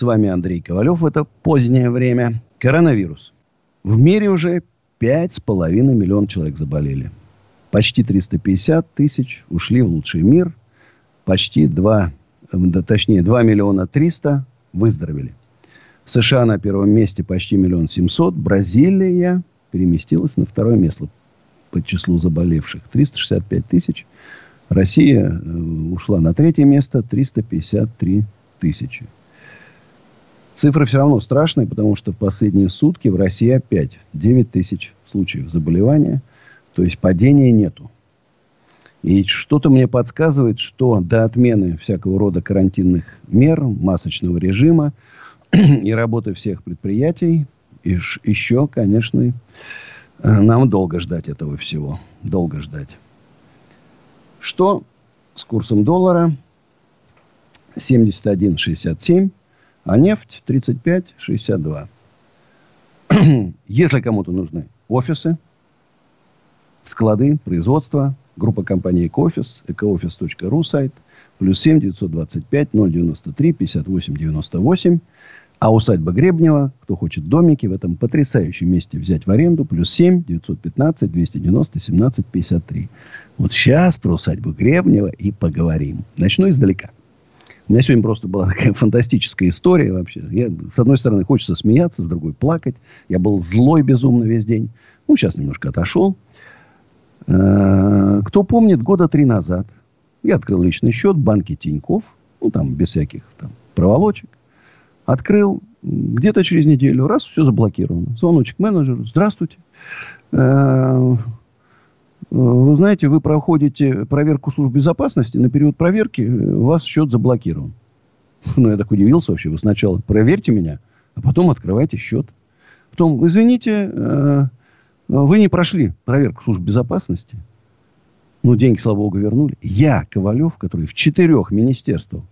С вами Андрей Ковалев. Это позднее время. Коронавирус. В мире уже 5,5 миллионов человек заболели. Почти 350 тысяч ушли в лучший мир. Почти 2, да, точнее 2 миллиона 300 выздоровели. США на первом месте почти миллион семьсот. Бразилия переместилась на второе место по числу заболевших. 365 тысяч. Россия э, ушла на третье место. 353 тысячи. Цифры все равно страшные, потому что в последние сутки в России опять 9 тысяч случаев заболевания. То есть падения нету. И что-то мне подсказывает, что до отмены всякого рода карантинных мер, масочного режима и работы всех предприятий, и еще, конечно, э, нам долго ждать этого всего. Долго ждать. Что с курсом доллара? 71,67, а нефть 35,62. Если кому-то нужны офисы, склады, производство, группа компании «Экоофис», экоофис.ру сайт, плюс 7 925 093 58 98. А усадьба Гребнева, кто хочет домики в этом потрясающем месте взять в аренду, плюс 7 915 290 17 53. Вот сейчас про усадьбу Гребнева и поговорим. Начну издалека. У меня сегодня просто была такая фантастическая история вообще. Я, с одной стороны, хочется смеяться, с другой плакать. Я был злой безумно весь день. Ну, сейчас немножко отошел. Э, кто помнит, года три назад я открыл личный счет в банке Тиньков. Ну, там, без всяких там проволочек. Открыл. Где-то через неделю. Раз, все заблокировано. Звоночек менеджеру. Здравствуйте. Э, вы знаете, вы проходите проверку служб безопасности, на период проверки у вас счет заблокирован. Ну, я так удивился вообще. Вы сначала проверьте меня, а потом открывайте счет. Потом, извините, э, вы не прошли проверку служб безопасности. Ну, деньги, слава богу, вернули. Я, Ковалев, который в четырех министерствах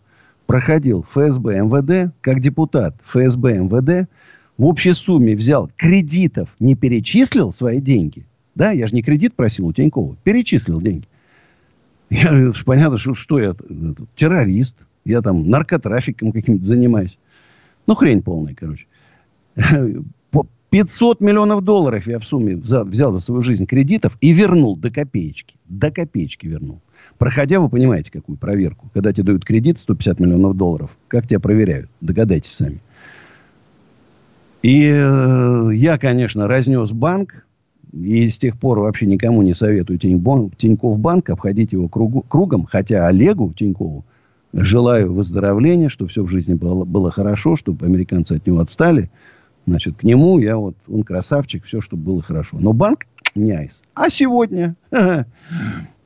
проходил ФСБ, МВД, как депутат ФСБ, МВД, в общей сумме взял кредитов, не перечислил свои деньги – да, я же не кредит просил у Тинькова. Перечислил деньги. Я, понятно, что, что я террорист. Я там наркотрафиком каким-то занимаюсь. Ну, хрень полная, короче. 500 миллионов долларов я в сумме взял за свою жизнь кредитов и вернул до копеечки. До копеечки вернул. Проходя, вы понимаете, какую проверку. Когда тебе дают кредит 150 миллионов долларов, как тебя проверяют? Догадайтесь сами. И э, я, конечно, разнес банк, и с тех пор вообще никому не советую Тинькофф банк обходить его кругу, кругом. Хотя Олегу Тинькову желаю выздоровления, чтобы все в жизни было, было хорошо, чтобы американцы от него отстали. Значит, к нему я вот, он красавчик, все, чтобы было хорошо. Но банк не. А сегодня?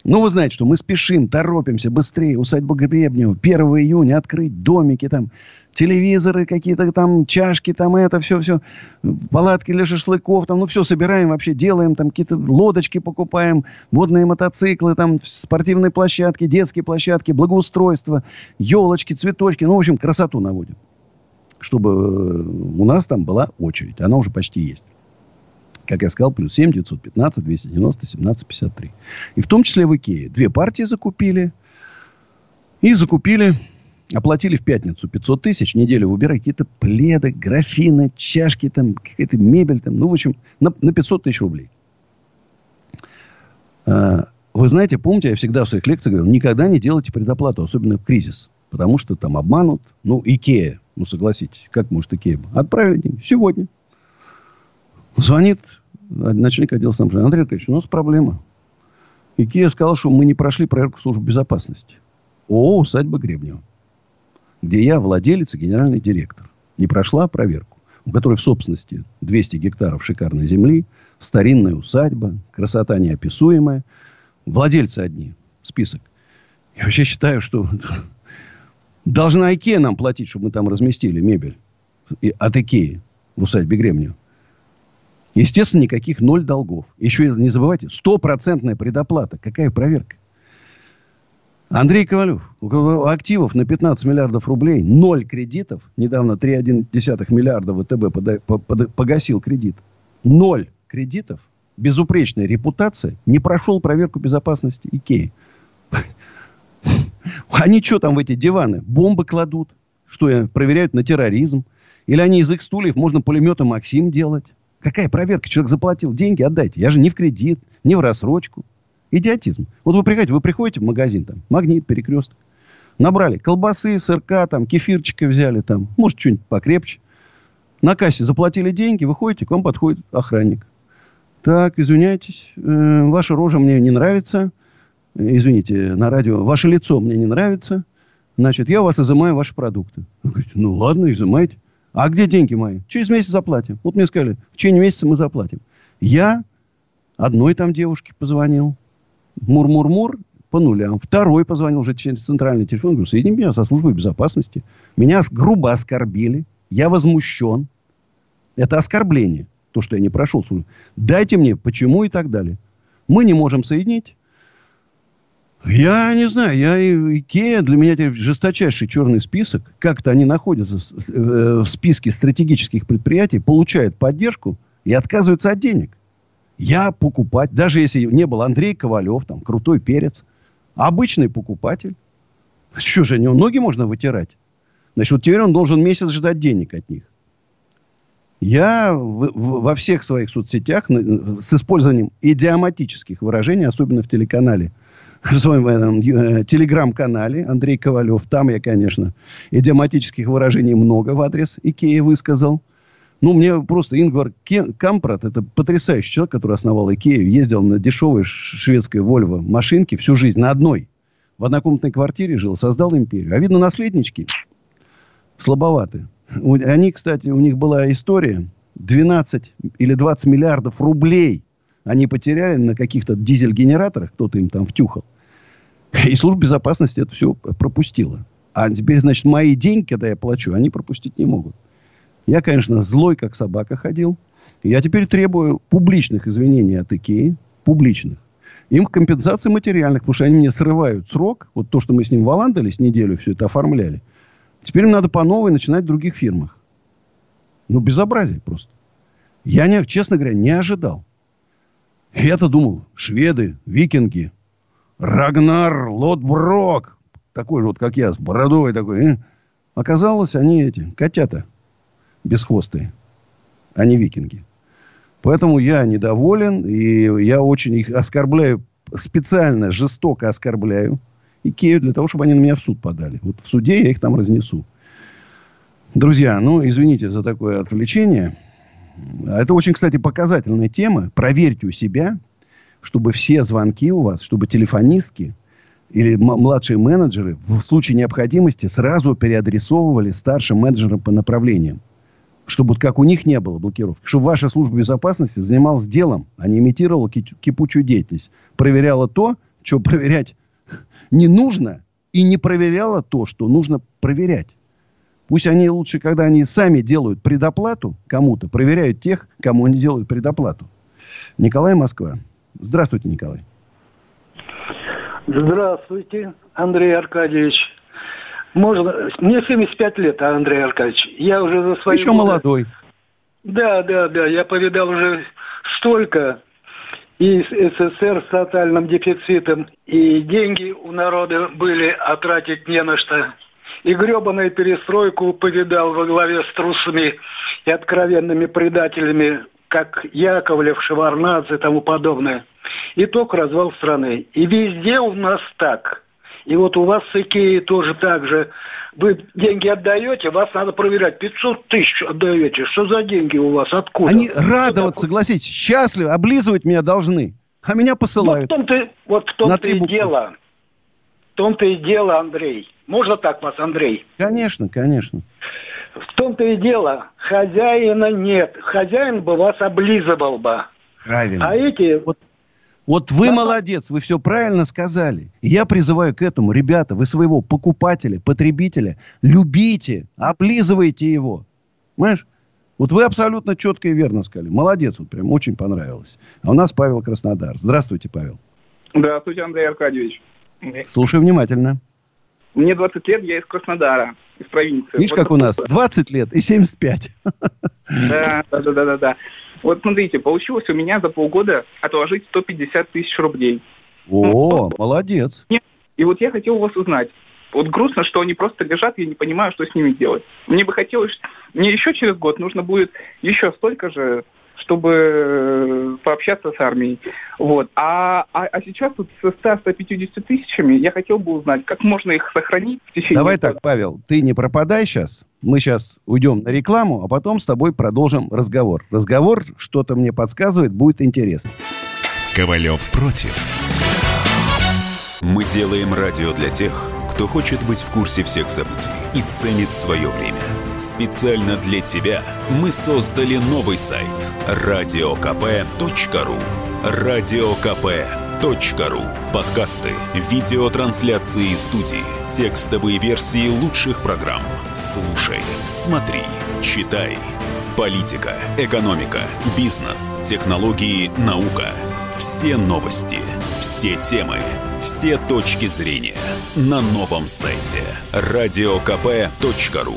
Ну, вы знаете, что мы спешим, торопимся быстрее. Усадьба Гребнева 1 июня открыть домики там телевизоры какие-то там, чашки там, это все, все, палатки для шашлыков, там, ну, все собираем вообще, делаем, там, какие-то лодочки покупаем, водные мотоциклы, там, спортивные площадки, детские площадки, благоустройство, елочки, цветочки, ну, в общем, красоту наводим. Чтобы э, у нас там была очередь. Она уже почти есть. Как я сказал, плюс 7, 915, 290, 17, 53. И в том числе в Икее. Две партии закупили. И закупили Оплатили в пятницу 500 тысяч, неделю выбирай какие-то пледы, графины, чашки, там, какая-то мебель, там, ну, в общем, на, на 500 тысяч рублей. А, вы знаете, помните, я всегда в своих лекциях говорил, никогда не делайте предоплату, особенно в кризис. Потому что там обманут. Ну, Икея, ну, согласитесь, как может Икея? Отправили деньги сегодня. Звонит начальник отдела снабжения. Андрей Аркадьевич, у нас проблема. Икея сказал, что мы не прошли проверку службы безопасности. О, усадьба Гребнево, где я владелец и генеральный директор. Не прошла проверку. У которой в собственности 200 гектаров шикарной земли, старинная усадьба, красота неописуемая. Владельцы одни. Список. Я вообще считаю, что должна Икея нам платить, чтобы мы там разместили мебель от Икеи. в усадьбе Гремнию. Естественно, никаких ноль долгов. Еще не забывайте, стопроцентная предоплата. Какая проверка? Андрей Ковалев, у активов на 15 миллиардов рублей, ноль кредитов. Недавно 3,1 миллиарда ВТБ погасил кредит. Ноль кредитов, безупречная репутация, не прошел проверку безопасности Икеи. Они что там в эти диваны? Бомбы кладут? Что, проверяют на терроризм? Или они из их стульев можно пулеметом Максим делать? Какая проверка? Человек заплатил деньги, отдайте. Я же не в кредит, не в рассрочку. Идиотизм. Вот вы приходите, вы приходите в магазин, там, магнит, перекресток. Набрали колбасы, сырка, там, кефирчика взяли, там, может, что-нибудь покрепче. На кассе заплатили деньги, выходите, к вам подходит охранник. Так, извиняйтесь, э, ваша рожа мне не нравится. Извините, на радио, ваше лицо мне не нравится. Значит, я у вас изымаю ваши продукты. Вы говорите, ну ладно, изымайте. А где деньги мои? Через месяц заплатим. Вот мне сказали, в течение месяца мы заплатим. Я одной там девушке позвонил. Мур-мур-мур по нулям. Второй позвонил уже через центральный телефон. Говорю, соедини меня со службой безопасности. Меня грубо оскорбили. Я возмущен. Это оскорбление. То, что я не прошел службу. Дайте мне, почему и так далее. Мы не можем соединить. Я не знаю, я Икея для меня теперь жесточайший черный список. Как-то они находятся э, в списке стратегических предприятий, получают поддержку и отказываются от денег. Я покупать, даже если не был Андрей Ковалев, там, крутой перец, обычный покупатель. Что же, него ноги можно вытирать? Значит, вот теперь он должен месяц ждать денег от них. Я в, в, во всех своих соцсетях с использованием идиоматических выражений, особенно в телеканале в своем этом, э, телеграм-канале Андрей Ковалев. Там я, конечно, идиоматических выражений много в адрес Икеи высказал. Ну, мне просто Ингвар Кампрат, это потрясающий человек, который основал Икею, ездил на дешевой шведской Вольво машинке всю жизнь, на одной. В однокомнатной квартире жил, создал империю. А видно, наследнички слабоваты. Они, кстати, у них была история, 12 или 20 миллиардов рублей они потеряли на каких-то дизель-генераторах, кто-то им там втюхал. И служба безопасности это все пропустила. А теперь, значит, мои деньги, когда я плачу, они пропустить не могут. Я, конечно, злой, как собака ходил. Я теперь требую публичных извинений от Икеи. Публичных. Им компенсации материальных, потому что они мне срывают срок. Вот то, что мы с ним валандались неделю, все это оформляли. Теперь им надо по новой начинать в других фирмах. Ну, безобразие просто. Я, не, честно говоря, не ожидал. Я-то думал, шведы, викинги, Рагнар, Лотброк, такой же вот, как я, с бородой такой. Оказалось, они эти, котята бесхвостые, а не викинги. Поэтому я недоволен, и я очень их оскорбляю, специально жестоко оскорбляю Икею для того, чтобы они на меня в суд подали. Вот в суде я их там разнесу. Друзья, ну, извините за такое отвлечение. Это очень, кстати, показательная тема. Проверьте у себя, чтобы все звонки у вас, чтобы телефонистки или младшие менеджеры в случае необходимости сразу переадресовывали старшим менеджерам по направлениям. Чтобы как у них не было блокировки. Чтобы ваша служба безопасности занималась делом, а не имитировала кипучую деятельность. Проверяла то, что проверять не нужно, и не проверяла то, что нужно проверять. Пусть они лучше, когда они сами делают предоплату кому-то, проверяют тех, кому они делают предоплату. Николай Москва. Здравствуйте, Николай. Здравствуйте, Андрей Аркадьевич. Можно... Мне 75 лет, Андрей Аркадьевич. Я уже за свои Еще годы... молодой. Да, да, да. Я повидал уже столько и СССР с тотальным дефицитом, и деньги у народа были, а тратить не на что и гребаную перестройку повидал во главе с трусами и откровенными предателями, как Яковлев, Шеварнадзе и тому подобное. И только развал страны. И везде у нас так. И вот у вас с Икеей тоже так же. Вы деньги отдаете, вас надо проверять. 500 тысяч отдаете. Что за деньги у вас? Откуда? Они радоваться, согласитесь, счастливы, облизывать меня должны. А меня посылают. Вот в том-то, вот в том-то и дело. В том-то и дело, Андрей. Можно так вас, Андрей? Конечно, конечно. В том-то и дело, хозяина нет. Хозяин бы вас облизывал бы. Правильно. А эти... Вот, вот вы да. молодец, вы все правильно сказали. я призываю к этому, ребята, вы своего покупателя, потребителя любите, облизывайте его. Понимаешь? Вот вы абсолютно четко и верно сказали. Молодец, вот прям очень понравилось. А у нас Павел Краснодар. Здравствуйте, Павел. Здравствуйте, Андрей Аркадьевич. Слушаю внимательно. Мне 20 лет, я из Краснодара, из провинции. Видишь, вот как у нас? 20 лет и 75. Да, да, да, да, да. Вот смотрите, получилось у меня за полгода отложить 150 тысяч рублей. О, ну, молодец. И вот я хотел у вас узнать. Вот грустно, что они просто лежат, я не понимаю, что с ними делать. Мне бы хотелось, мне еще через год нужно будет еще столько же чтобы э, пообщаться с армией. Вот. А, а, а сейчас вот со 100-150 тысячами я хотел бы узнать, как можно их сохранить в течение... Давай года. так, Павел, ты не пропадай сейчас. Мы сейчас уйдем на рекламу, а потом с тобой продолжим разговор. Разговор, что-то мне подсказывает, будет интересно. Ковалев против. Мы делаем радио для тех, кто хочет быть в курсе всех событий и ценит свое время. Специально для тебя мы создали новый сайт радиокп.ру радиокп.ру Подкасты, видеотрансляции студии, текстовые версии лучших программ. Слушай, смотри, читай. Политика, экономика, бизнес, технологии, наука – все новости, все темы, все точки зрения на новом сайте радиокп.ру.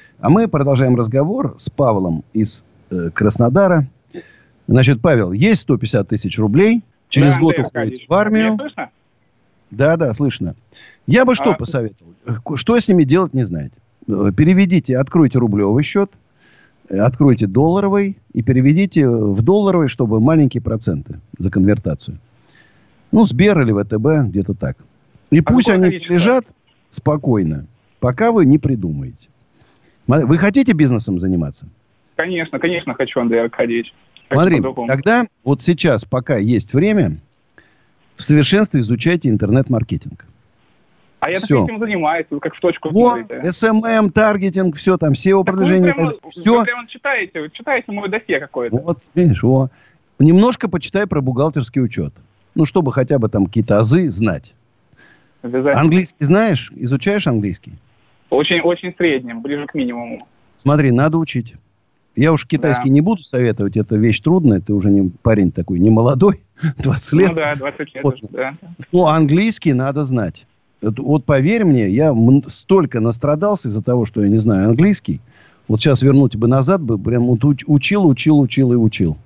А мы продолжаем разговор с Павлом из э, Краснодара. Значит, Павел, есть 150 тысяч рублей. Через да, год уходите в армию. Да, да, слышно. Я бы что а... посоветовал? Что с ними делать, не знаете. Переведите, откройте рублевый счет – откройте долларовый и переведите в долларовый, чтобы маленькие проценты за конвертацию. Ну, Сбер или ВТБ, где-то так. И а пусть они лежат спокойно, пока вы не придумаете. Вы хотите бизнесом заниматься? Конечно, конечно хочу, Андрей Аркадьевич. Смотри, тогда вот сейчас, пока есть время, в совершенстве изучайте интернет-маркетинг. А я все. этим занимаюсь, как в точку Вот, SMM, таргетинг, все там, SEO-продвижение. Вы, все. вы прямо читаете, читаете мой досье какое-то. Вот, видишь, о. Немножко почитай про бухгалтерский учет. Ну, чтобы хотя бы там какие-то азы знать. Английский знаешь? Изучаешь английский? Очень, очень среднем, ближе к минимуму. Смотри, надо учить. Я уж китайский да. не буду советовать, это вещь трудная, ты уже не парень такой, не молодой, 20 лет. Ну да, 20 лет, вот. да. Ну, английский надо знать. Вот поверь мне, я столько настрадался из-за того, что я не знаю английский. Вот сейчас вернуть бы назад, бы прям вот учил, учил, учил и учил.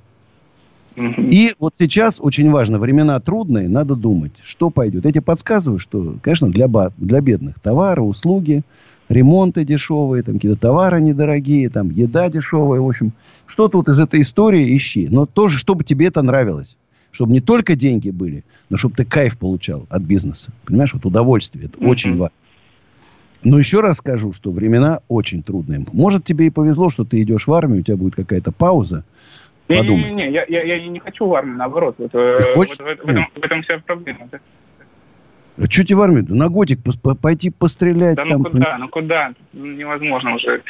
И вот сейчас очень важно, времена трудные, надо думать, что пойдет. Я тебе подсказываю, что, конечно, для, для бедных товары, услуги, ремонты дешевые, там какие-то товары недорогие, там еда дешевая, в общем. Что тут из этой истории ищи. Но тоже, чтобы тебе это нравилось. Чтобы не только деньги были, но чтобы ты кайф получал от бизнеса. Понимаешь, вот удовольствие. Это mm-hmm. очень важно. Но еще раз скажу, что времена очень трудные. Может, тебе и повезло, что ты идешь в армию, у тебя будет какая-то пауза. Не, не, не, я, я, я не хочу в армию, наоборот. Вот, э, хочешь? Вот, в, в, этом, в этом вся проблема. Да? А что тебе в армию? На годик пойти пострелять. Да ну там, ну куда, ну куда? Невозможно уже.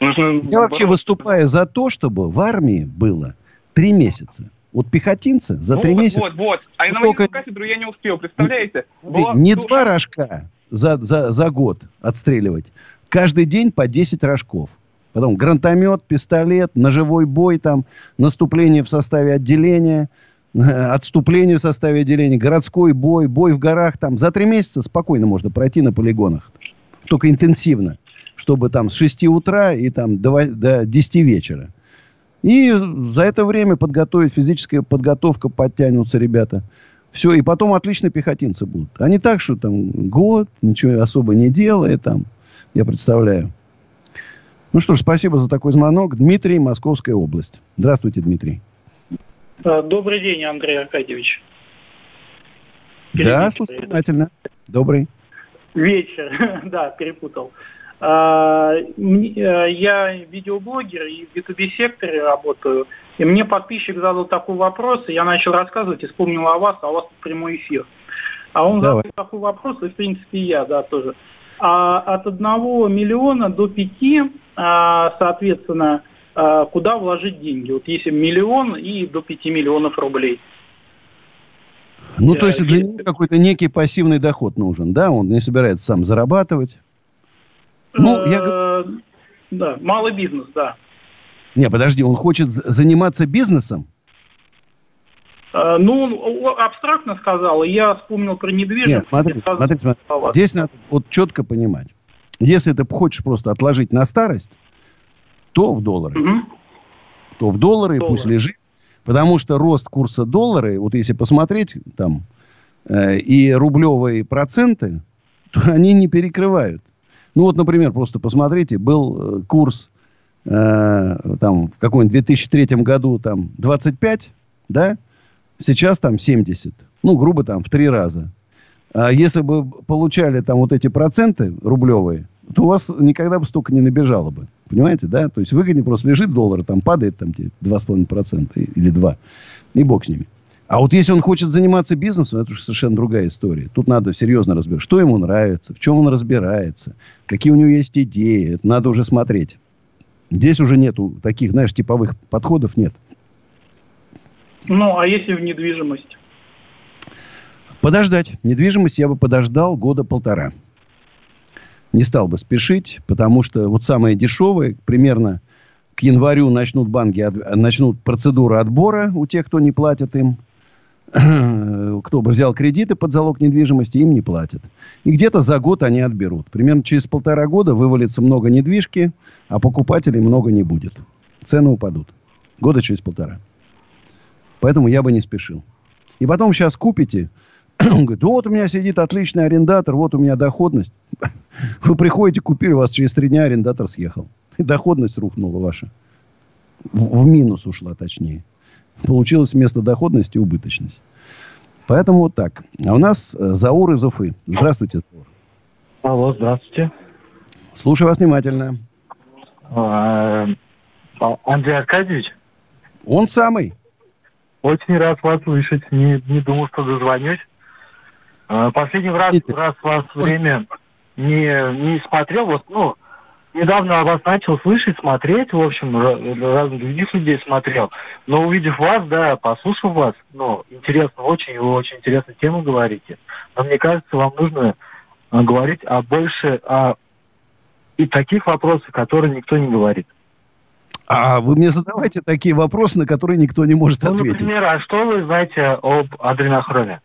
Нужно я вообще выступаю за то, чтобы в армии было три месяца. Вот пехотинцы за три вот, месяца... Вот, вот. А на только... кафедру я не успел, представляете? Была не два рожка за, за, за год отстреливать. Каждый день по 10 рожков. Потом гранатомет, пистолет, ножевой бой, там, наступление в составе отделения, отступление в составе отделения, городской бой, бой в горах. Там. За три месяца спокойно можно пройти на полигонах. Только интенсивно. Чтобы там с 6 утра и там до, до 10 вечера. И за это время подготовить, физическая подготовка, подтянутся ребята. Все, и потом отличные пехотинцы будут. Не так, что там год, ничего особо не делая, там, я представляю. Ну что ж, спасибо за такой звонок. Дмитрий, Московская область. Здравствуйте, Дмитрий. А, добрый день, Андрей Аркадьевич. Да, слушательно. Добрый. Вечер, да, перепутал. А, э, я видеоблогер и в B2B-секторе работаю. И мне подписчик задал такой вопрос, и я начал рассказывать и вспомнил о вас, а у вас прямой эфир. А он Давай. задал такой вопрос, и в принципе я, да, тоже. А от 1 миллиона до 5, а, соответственно, куда вложить деньги? Вот если миллион и до 5 миллионов рублей. Ну, то есть для него какой-то некий пассивный доход нужен, да? Он не собирается сам зарабатывать. Ну, я... Э, да, малый бизнес, да. Не, подожди, он хочет заниматься бизнесом? Э, ну, абстрактно сказал, и я вспомнил про недвижимость. Нет, смотри, смотри, смотри. Здесь надо вот четко понимать. Если ты хочешь просто отложить на старость, то в доллары. Угу. То в доллары, Доллар. пусть лежит. Потому что рост курса доллара, вот если посмотреть там, э, и рублевые проценты, то они не перекрывают. Ну вот, например, просто посмотрите, был э, курс э, там в каком-нибудь 2003 году там 25, да, сейчас там 70. Ну, грубо там в три раза. А если бы получали там вот эти проценты рублевые, то у вас никогда бы столько не набежало бы. Понимаете, да? То есть выгоднее просто лежит доллар, там падает там 2,5% или 2. И бог с ними. А вот если он хочет заниматься бизнесом, это уже совершенно другая история. Тут надо серьезно разбирать, что ему нравится, в чем он разбирается, какие у него есть идеи. Это надо уже смотреть. Здесь уже нету таких, знаешь, типовых подходов нет. Ну, а если в недвижимость? Подождать. Недвижимость я бы подождал года полтора. Не стал бы спешить, потому что вот самые дешевые, примерно к январю начнут банки, начнут процедуру отбора у тех, кто не платит им. кто бы взял кредиты под залог недвижимости, им не платят. И где-то за год они отберут. Примерно через полтора года вывалится много недвижки, а покупателей много не будет. Цены упадут. Года через полтора. Поэтому я бы не спешил. И потом сейчас купите. Он говорит, вот у меня сидит отличный арендатор, вот у меня доходность. Вы приходите, купили, у вас через три дня арендатор съехал. И доходность рухнула ваша. В, в минус ушла, точнее получилось вместо доходности убыточность. Поэтому вот так. А у нас э, Заур из Уфы. Здравствуйте, Заур. Алло, здравствуйте. Слушаю вас внимательно. А, а, Андрей Аркадьевич? Он самый. Очень рад вас слышать. Не, не думал, что дозвонюсь. А, последний раз, раз вас время не, не смотрел. Вот, ну, недавно вас начал слышать, смотреть, в общем, разных других людей смотрел. Но увидев вас, да, послушав вас, ну, интересно очень, вы очень интересную тему говорите. Но мне кажется, вам нужно а, говорить о больше, о и таких вопросах, которые никто не говорит. А вы мне задавайте такие вопросы, на которые никто не может ну, ответить. Например, а что вы знаете об адренохроме?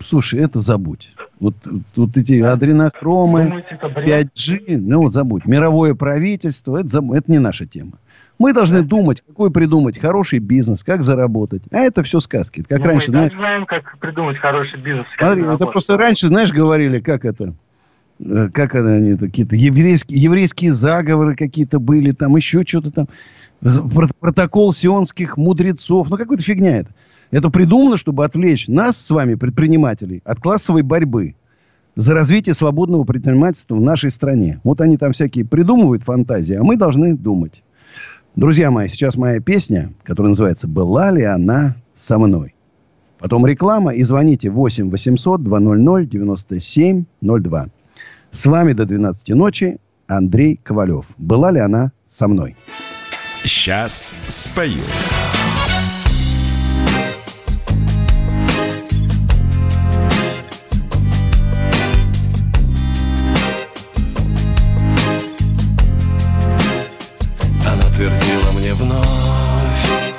Слушай, это забудь. Вот, вот эти адренохромы, 5G, ну вот забудь. Мировое правительство, это, забудь, это не наша тема. Мы должны думать, какой придумать хороший бизнес, как заработать. А это все сказки. Как ну, раньше, мы знаешь, знаем, как придумать хороший бизнес. Смотри, это просто раньше, знаешь, говорили, как это, э, как они, какие-то еврейские, еврейские заговоры какие-то были, там еще что-то там. Протокол сионских мудрецов. Ну, какая-то фигня это. Это придумано, чтобы отвлечь нас с вами, предпринимателей, от классовой борьбы за развитие свободного предпринимательства в нашей стране. Вот они там всякие придумывают фантазии, а мы должны думать. Друзья мои, сейчас моя песня, которая называется «Была ли она со мной?». Потом реклама и звоните 8 800 200 9702. С вами до 12 ночи Андрей Ковалев. Была ли она со мной? Сейчас спою.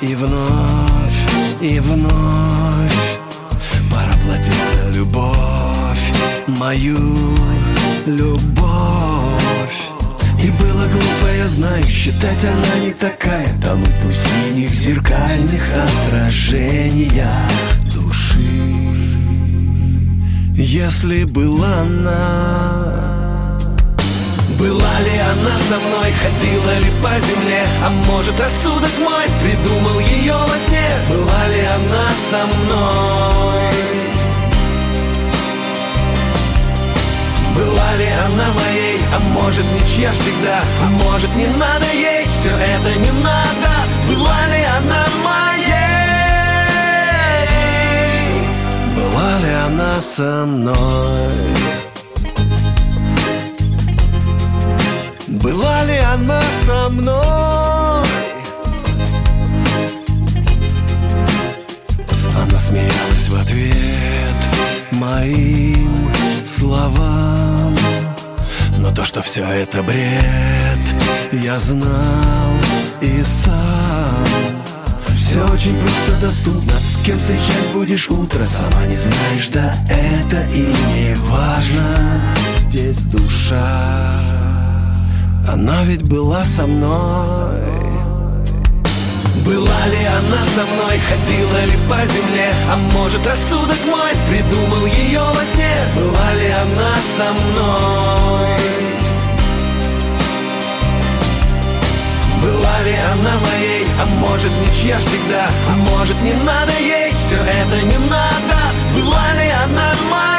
И вновь, и вновь Пора платить за любовь Мою любовь. И было глупо, я знаю Считать она не такая. Тонуть в синих зеркальных отражениях души. Если была она была ли она со мной, ходила ли по земле? А может рассудок мой придумал ее во сне? Была ли она со мной? Была ли она моей, а может ничья всегда? А может не надо ей, все это не надо. Была ли она моей? Была ли она со мной Была ли она со мной. Она смеялась в ответ моим словам. Но то, что все это бред Я знал и сам. Все очень просто доступно. С кем встречать будешь утро? Сама не знаешь, да это и не важно. Здесь душа Она ведь была со мной. Была ли она со мной, ходила ли по земле? А может рассудок мой придумал ее во сне? Была ли она со мной? Была ли она моей, а может ничья всегда? А может не надо ей, все это не надо. Была ли она моей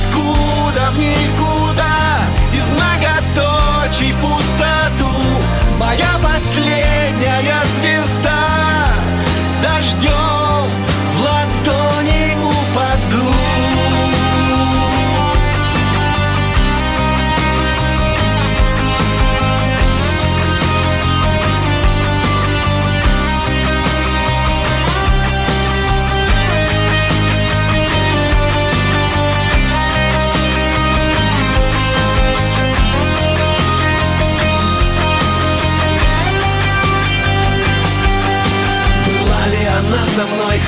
ниоткуда в никуда Из многоточий пустоту. Моя последняя звезда. Дождем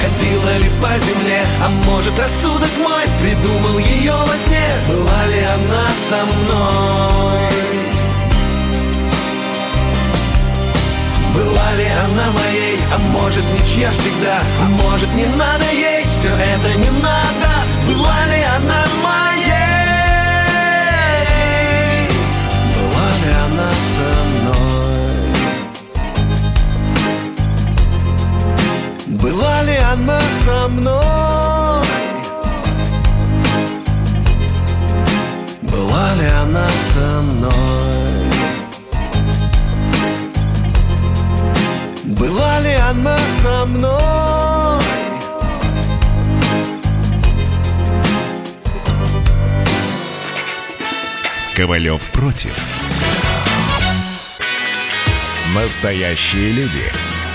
ходила ли по земле? А может рассудок мой придумал ее во сне? Была ли она со мной? Была ли она моей, а может ничья всегда? А может не надо ей, все это не надо. Была ли она моей Была ли она со мной? Была ли она со мной? Была ли она со мной? Ковалев против. Настоящие люди.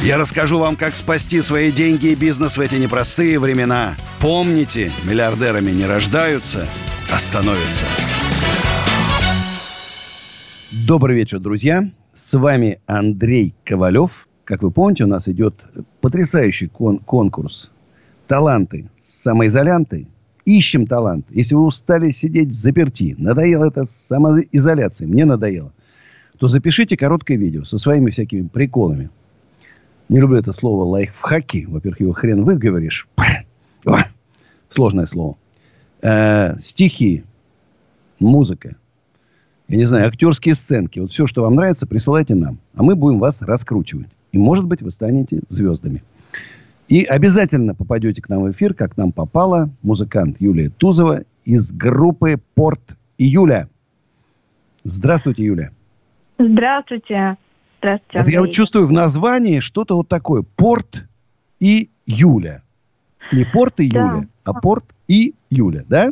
Я расскажу вам, как спасти свои деньги и бизнес в эти непростые времена. Помните, миллиардерами не рождаются, а становятся. Добрый вечер, друзья. С вами Андрей Ковалев. Как вы помните, у нас идет потрясающий кон- конкурс «Таланты самоизолянты». Ищем талант. Если вы устали сидеть в заперти, надоело это самоизоляция, мне надоело, то запишите короткое видео со своими всякими приколами. Не люблю это слово лайфхаки. Во-первых, его хрен выговоришь. Ой, Сложное слово. Э, стихи, музыка, я не знаю, актерские сценки. Вот все, что вам нравится, присылайте нам. А мы будем вас раскручивать. И, может быть, вы станете звездами. И обязательно попадете к нам в эфир, как нам попала музыкант Юлия Тузова из группы «Порт Июля». Здравствуйте, Юля. Здравствуйте. Здравствуйте. Это я вот Андрей. чувствую в названии что-то вот такое. Порт и Юля. Не порт и Да. Юля, а порт и Юля, да?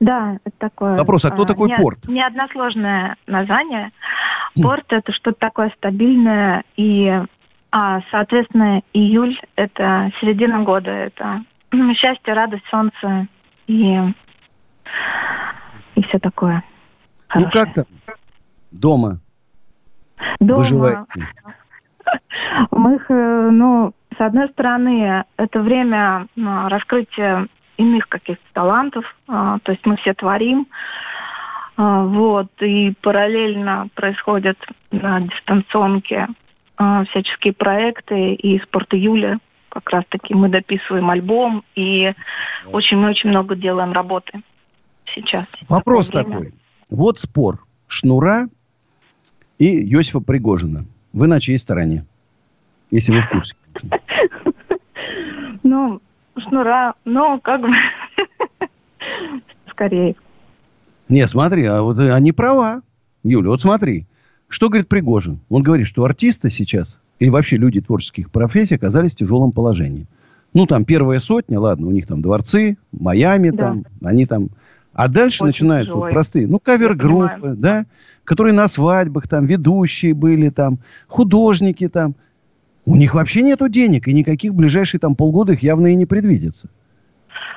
Да, это такое. Вопрос, а кто такой не- порт? Не односложное название. Порт это что-то такое стабильное и, а, соответственно, июль это середина года, это м, счастье, радость, солнце и и все такое. Ну хорошее. как там? Дома. Дома Выживаете. мы, их, э, ну, с одной стороны, это время ну, раскрытия иных каких-то талантов. А, то есть мы все творим. А, вот, и параллельно происходят на дистанционке а, всяческие проекты, и «Спорт июля» как раз-таки мы дописываем альбом, и очень-очень много делаем работы сейчас. Вопрос такой. Вот спор Шнура и Йосифа Пригожина. Вы на чьей стороне? Если вы в курсе. Ну, Шнура, ну, как бы, скорее. Не, смотри, а вот они права. Юля, вот смотри. Что говорит Пригожин? Он говорит, что артисты сейчас, или вообще люди творческих профессий, оказались в тяжелом положении. Ну, там первая сотня, ладно, у них там дворцы, Майами да. там, они там... А дальше Очень начинаются вот простые, ну, кавер-группы, да, которые на свадьбах там, ведущие были там, художники там. У них вообще нету денег, и никаких ближайшие там полгода их явно и не предвидится.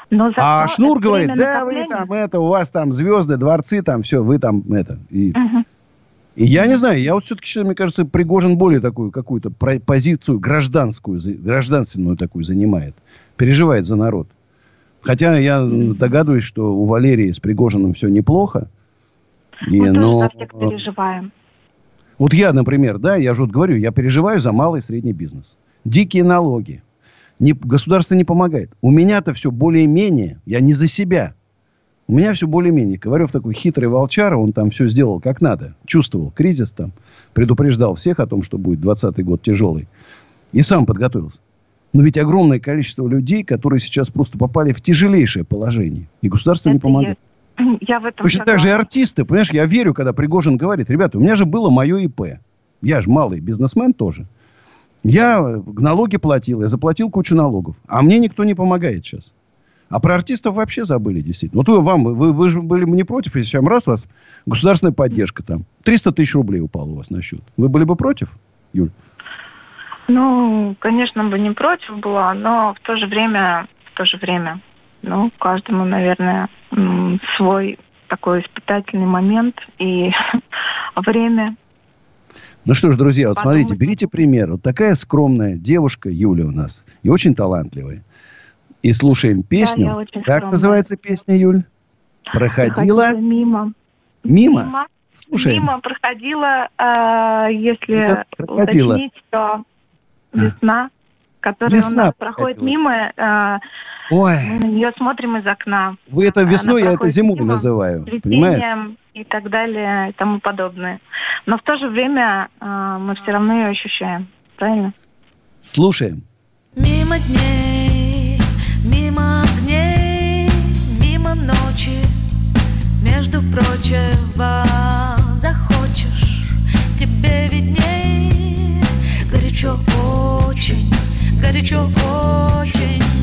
Но а Шнур говорит, да, вы там, это, у вас там звезды, дворцы, там все, вы там, это. И, угу. и я не знаю, я вот все-таки, мне кажется, Пригожин более такую какую-то позицию гражданскую, гражданственную такую занимает. Переживает за народ. Хотя я догадываюсь, что у Валерии с Пригожиным все неплохо. И, Мы но... тоже за переживаем. Вот я, например, да, я же вот говорю, я переживаю за малый и средний бизнес. Дикие налоги, не, государство не помогает. У меня-то все более-менее. Я не за себя. У меня все более-менее. Коварев такой хитрый волчара, он там все сделал как надо. Чувствовал кризис там, предупреждал всех о том, что будет 20 год тяжелый. И сам подготовился. Но ведь огромное количество людей, которые сейчас просто попали в тяжелейшее положение. И государство Это не помогает. Я, я в этом Точно так же и артисты. Понимаешь, я верю, когда Пригожин говорит, ребята, у меня же было мое ИП. Я же малый бизнесмен тоже. Я налоги платил, я заплатил кучу налогов. А мне никто не помогает сейчас. А про артистов вообще забыли, действительно. Вот вы, вам, вы, вы же были не против, если сейчас раз вас государственная поддержка там. 300 тысяч рублей упало у вас на счет. Вы были бы против, Юль? Ну, конечно, бы не против была, но в то же время, в то же время, ну, каждому, наверное, свой такой испытательный момент и время ну что ж, друзья, вот смотрите, берите пример. Вот такая скромная девушка Юля у нас. И очень талантливая. И слушаем песню. Да, как скромная. называется песня, Юль? Проходила... проходила мимо. Мимо? Мимо, Слушаем. мимо проходила, э, если проходила. уточнить, то весна которая Весна у нас проходит мимо. Э, Ой. Мы на нее смотрим из окна. Вы это весной, я это зимой называю. Понимаете? и так далее и тому подобное. Но в то же время э, мы все равно ее ощущаем. Правильно? Слушаем. Мимо дней, мимо огней, мимо ночи, между прочего захочешь, тебе видней, горячо очень, горячо очень.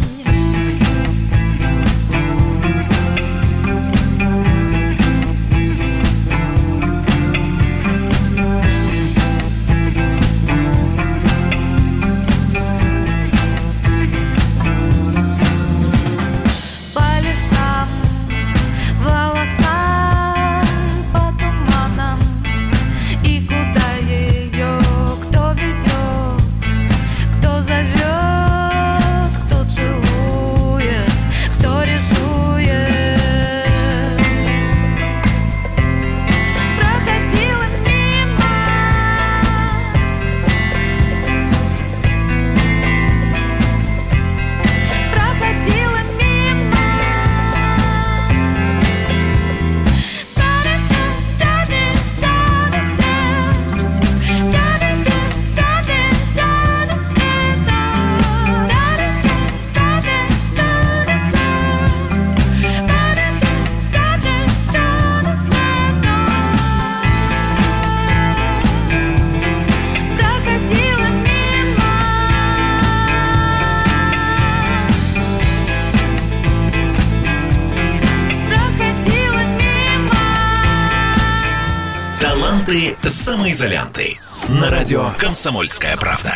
«Самоизолянты» на радио «Комсомольская правда».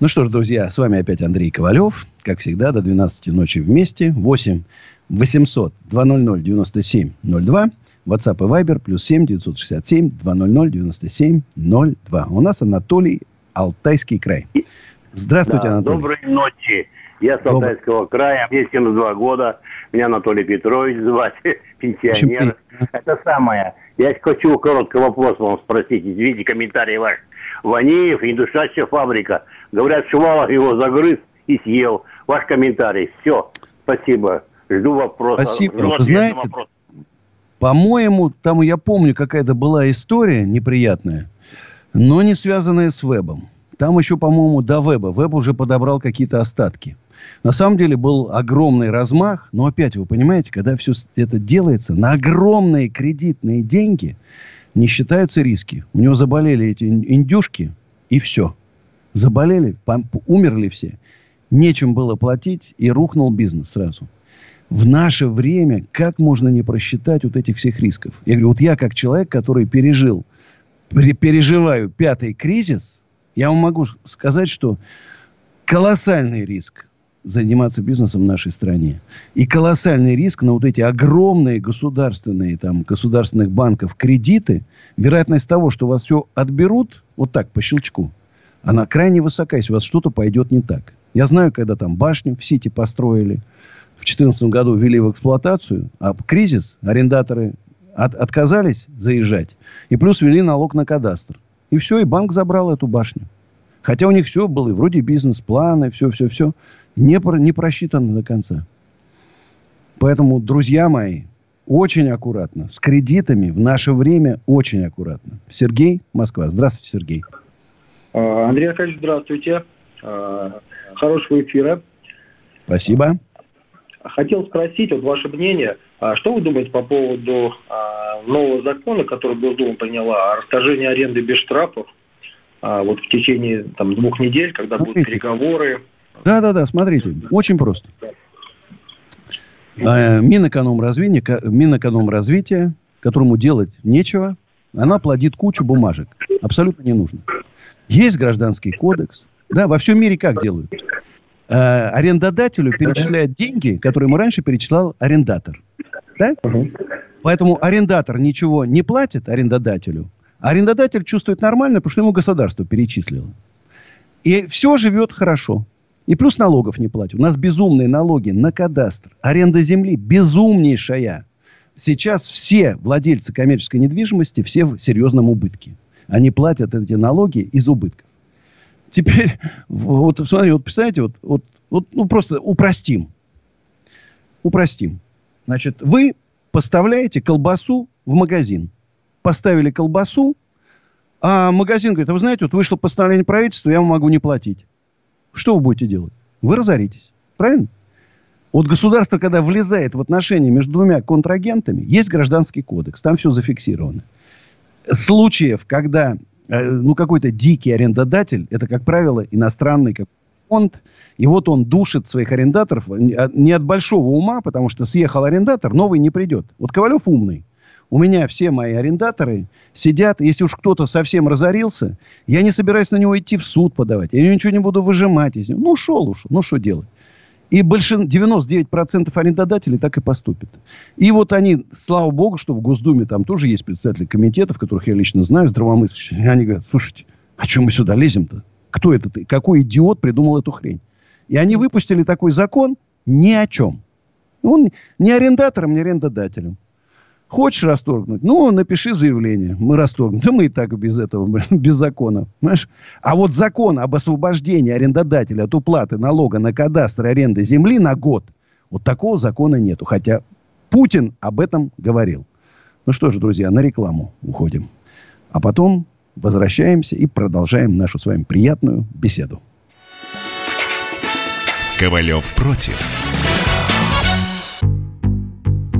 Ну что ж, друзья, с вами опять Андрей Ковалев. Как всегда, до 12 ночи вместе. 8 800 200 97 02. WhatsApp и Viber плюс 7 967 200 97 02. У нас Анатолий, Алтайский край. Здравствуйте, да, Анатолий. Доброй ночи. Я с Алтайского края, мне 72 года, меня Анатолий Петрович звать, пенсионер. Это самое. Я хочу короткий вопрос вам спросить. Извините, комментарий ваш. Ваниев, индустриальная фабрика. Говорят, Шувалов его загрыз и съел. Ваш комментарий. Все. Спасибо. Жду вопроса. Спасибо. Жду Вы знаете, вопрос. по-моему, там я помню, какая-то была история неприятная, но не связанная с вебом. Там еще, по-моему, до веба. Веб уже подобрал какие-то остатки. На самом деле был огромный размах, но опять вы понимаете, когда все это делается на огромные кредитные деньги, не считаются риски. У него заболели эти индюшки, и все. Заболели, умерли все. Нечем было платить, и рухнул бизнес сразу. В наше время как можно не просчитать вот этих всех рисков? Я говорю, вот я как человек, который пережил, переживаю пятый кризис, я вам могу сказать, что колоссальный риск заниматься бизнесом в нашей стране. И колоссальный риск на вот эти огромные государственные, там, государственных банков кредиты, вероятность того, что вас все отберут, вот так, по щелчку, она крайне высока, если у вас что-то пойдет не так. Я знаю, когда там башню в Сити построили, в 2014 году ввели в эксплуатацию, а кризис, арендаторы от, отказались заезжать, и плюс ввели налог на кадастр. И все, и банк забрал эту башню. Хотя у них все было, и вроде бизнес-планы, все-все-все не, про, не просчитано до конца. Поэтому, друзья мои, очень аккуратно. С кредитами в наше время очень аккуратно. Сергей, Москва. Здравствуйте, Сергей. А, Андрей Аркадьевич, здравствуйте. А, хорошего эфира. Спасибо. Хотел спросить, вот ваше мнение, а что вы думаете по поводу нового закона, который Госдума приняла, о расторжении аренды без штрафов, вот в течение там, двух недель, когда будут переговоры, да, да, да, смотрите, очень просто. А, Минэкономразвития, Минэкономразвития, которому делать нечего, она плодит кучу бумажек. Абсолютно не нужно. Есть гражданский кодекс. Да, во всем мире как делают? А, арендодателю перечисляют деньги, которые ему раньше перечислял арендатор. Да? Поэтому арендатор ничего не платит арендодателю. А арендодатель чувствует нормально, потому что ему государство перечислило. И все живет хорошо. И плюс налогов не платят. У нас безумные налоги на кадастр. Аренда земли безумнейшая. Сейчас все владельцы коммерческой недвижимости, все в серьезном убытке. Они платят эти налоги из убытков. Теперь, вот смотрите, вот представляете, вот, вот, вот ну, просто упростим. Упростим. Значит, вы поставляете колбасу в магазин. Поставили колбасу, а магазин говорит, а вы знаете, вот вышло постановление правительства, я вам могу не платить. Что вы будете делать? Вы разоритесь. Правильно? Вот государство, когда влезает в отношения между двумя контрагентами, есть гражданский кодекс, там все зафиксировано. Случаев, когда э, ну, какой-то дикий арендодатель, это, как правило, иностранный как фонд, и вот он душит своих арендаторов не от большого ума, потому что съехал арендатор, новый не придет. Вот Ковалев умный. У меня все мои арендаторы сидят, если уж кто-то совсем разорился, я не собираюсь на него идти в суд подавать. Я ничего не буду выжимать из него. Ну, ушел, ушел. Ну, что делать? И большин... 99% арендодателей так и поступят. И вот они, слава богу, что в Госдуме там тоже есть представители комитетов, которых я лично знаю, здравомыслящие. Они говорят, слушайте, а чем мы сюда лезем-то? Кто это? Какой идиот придумал эту хрень? И они выпустили такой закон ни о чем. Он не арендатором, не арендодателем. Хочешь расторгнуть? Ну, напиши заявление. Мы расторгнем. Да мы и так без этого, без закона. Понимаешь? А вот закон об освобождении арендодателя от уплаты налога на кадастр аренды земли на год, вот такого закона нету. Хотя Путин об этом говорил. Ну что же, друзья, на рекламу уходим. А потом возвращаемся и продолжаем нашу с вами приятную беседу. Ковалев против.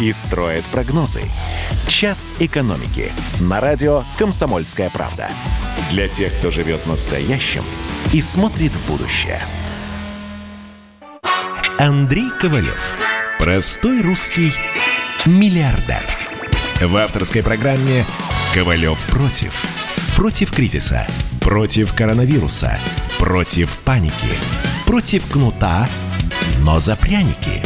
и строят прогнозы. «Час экономики» на радио «Комсомольская правда». Для тех, кто живет настоящим и смотрит в будущее. Андрей Ковалев. Простой русский миллиардер. В авторской программе «Ковалев против». Против кризиса. Против коронавируса. Против паники. Против кнута, но за пряники.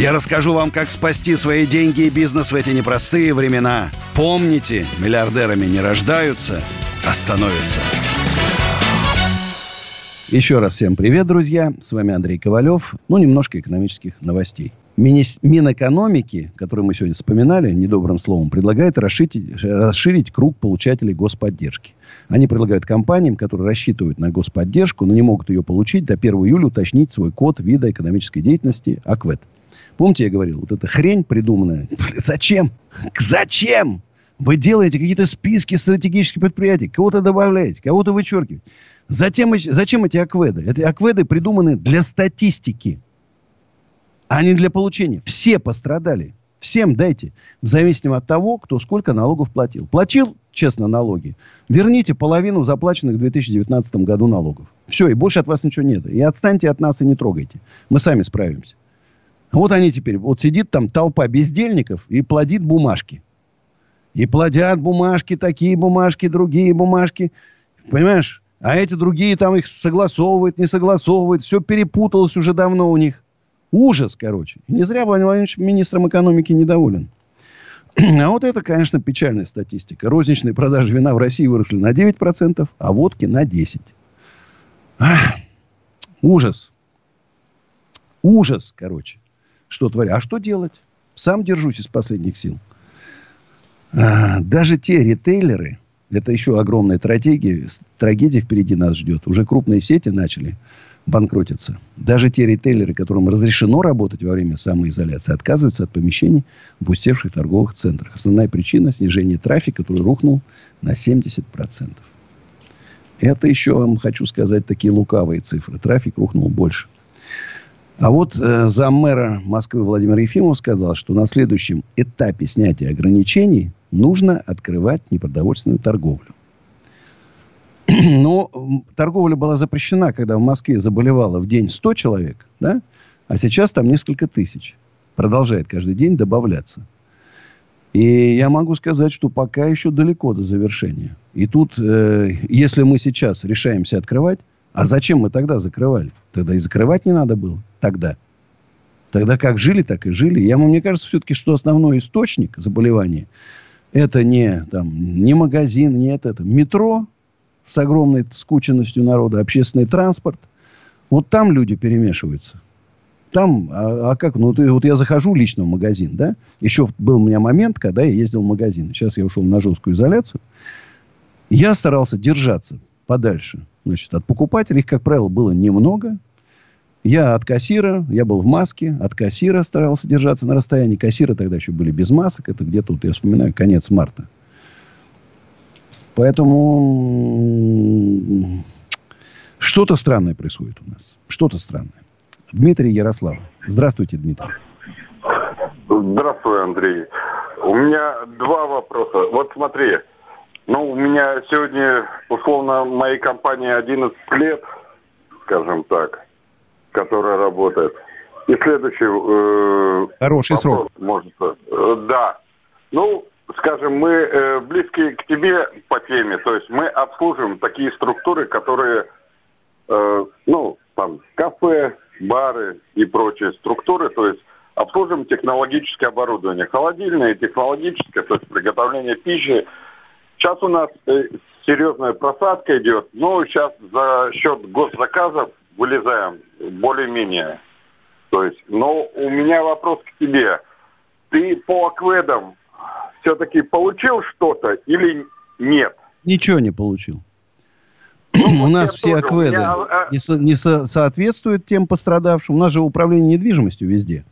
Я расскажу вам, как спасти свои деньги и бизнес в эти непростые времена. Помните, миллиардерами не рождаются, а становятся. Еще раз всем привет, друзья. С вами Андрей Ковалев. Ну, немножко экономических новостей. Минэкономики, который мы сегодня вспоминали, недобрым словом, предлагает расширить, расширить круг получателей господдержки. Они предлагают компаниям, которые рассчитывают на господдержку, но не могут ее получить, до 1 июля уточнить свой код вида экономической деятельности АКВЭД. Помните, я говорил, вот эта хрень придуманная. Зачем? Зачем? Вы делаете какие-то списки стратегических предприятий, кого-то добавляете, кого-то вычеркиваете. Затем, зачем эти акведы? Эти акведы придуманы для статистики, а не для получения. Все пострадали. Всем дайте. В зависимости от того, кто сколько налогов платил. Платил честно налоги. Верните половину заплаченных в 2019 году налогов. Все, и больше от вас ничего нет. И отстаньте от нас и не трогайте. Мы сами справимся. Вот они теперь. Вот сидит там толпа бездельников и плодит бумажки. И плодят бумажки, такие бумажки, другие бумажки. Понимаешь? А эти другие там их согласовывают, не согласовывают. Все перепуталось уже давно у них. Ужас, короче. не зря Владимир Владимирович министром экономики недоволен. А вот это, конечно, печальная статистика. Розничные продажи вина в России выросли на 9%, а водки на 10%. Ах, ужас. Ужас, короче. Что творят? А что делать? Сам держусь из последних сил. А, даже те ритейлеры, это еще огромная трагедия. Трагедия впереди нас ждет. Уже крупные сети начали банкротиться. Даже те ритейлеры, которым разрешено работать во время самоизоляции, отказываются от помещений в пустевших торговых центрах. Основная причина – снижение трафика, который рухнул на 70%. Это еще вам хочу сказать такие лукавые цифры. Трафик рухнул больше. А вот э, заммэра Москвы Владимир Ефимов сказал, что на следующем этапе снятия ограничений нужно открывать непродовольственную торговлю. Но торговля была запрещена, когда в Москве заболевало в день 100 человек, да? а сейчас там несколько тысяч. Продолжает каждый день добавляться. И я могу сказать, что пока еще далеко до завершения. И тут, э, если мы сейчас решаемся открывать, а зачем мы тогда закрывали? Тогда и закрывать не надо было. Тогда. Тогда как жили, так и жили. Я, мне кажется, все-таки, что основной источник заболевания – это не, там, не магазин, не это, это. Метро с огромной скученностью народа, общественный транспорт. Вот там люди перемешиваются. Там, а, а как, ну, ты, вот я захожу лично в магазин, да? Еще был у меня момент, когда я ездил в магазин. Сейчас я ушел на жесткую изоляцию. Я старался держаться подальше, значит, от покупателей. Их, как правило, было немного. Я от кассира, я был в маске, от кассира старался держаться на расстоянии. Кассиры тогда еще были без масок. Это где-то, вот я вспоминаю, конец марта. Поэтому что-то странное происходит у нас. Что-то странное. Дмитрий Ярослав. Здравствуйте, Дмитрий. Здравствуй, Андрей. У меня два вопроса. Вот смотри, ну, у меня сегодня, условно, моей компании 11 лет, скажем так которая работает. И следующий... Э, Хороший вопрос, срок. Может, э, да. Ну, скажем, мы э, близки к тебе по теме, то есть мы обслуживаем такие структуры, которые, э, ну, там, кафе, бары и прочие структуры, то есть обслуживаем технологическое оборудование, холодильное и технологическое, то есть приготовление пищи. Сейчас у нас э, серьезная просадка идет, но сейчас за счет госзаказов вылезаем более-менее. То есть, но у меня вопрос к тебе. Ты по акведам все-таки получил что-то или нет? Ничего не получил. Ну, У нас все акведы меня... А, не, со, не со, соответствуют тем пострадавшим. У нас же управление недвижимостью везде.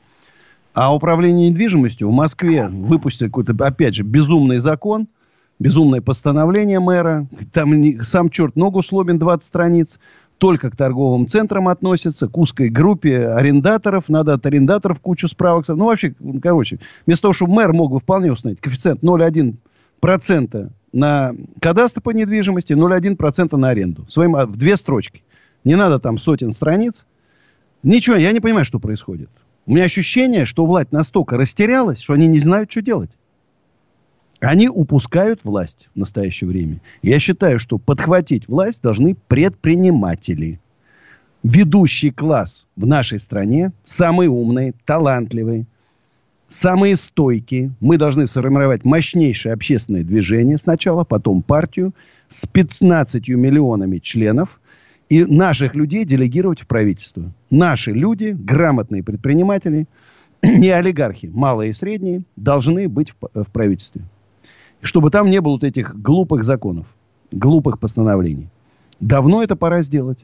А управление недвижимостью в Москве выпустили какой-то, опять же, безумный закон, безумное постановление мэра. Там сам черт ногу сломин 20 страниц только к торговым центрам относятся, к узкой группе арендаторов. Надо от арендаторов кучу справок. Ну, вообще, короче, вместо того, чтобы мэр мог бы вполне установить коэффициент 0,1% на кадастр по недвижимости, 0,1% на аренду. Своим, а, в две строчки. Не надо там сотен страниц. Ничего, я не понимаю, что происходит. У меня ощущение, что власть настолько растерялась, что они не знают, что делать. Они упускают власть в настоящее время. Я считаю, что подхватить власть должны предприниматели. Ведущий класс в нашей стране, самый умный, талантливый, самые стойкие. Мы должны сформировать мощнейшее общественное движение сначала, потом партию с 15 миллионами членов и наших людей делегировать в правительство. Наши люди, грамотные предприниматели, не олигархи, малые и средние, должны быть в, в правительстве чтобы там не было вот этих глупых законов, глупых постановлений. Давно это пора сделать.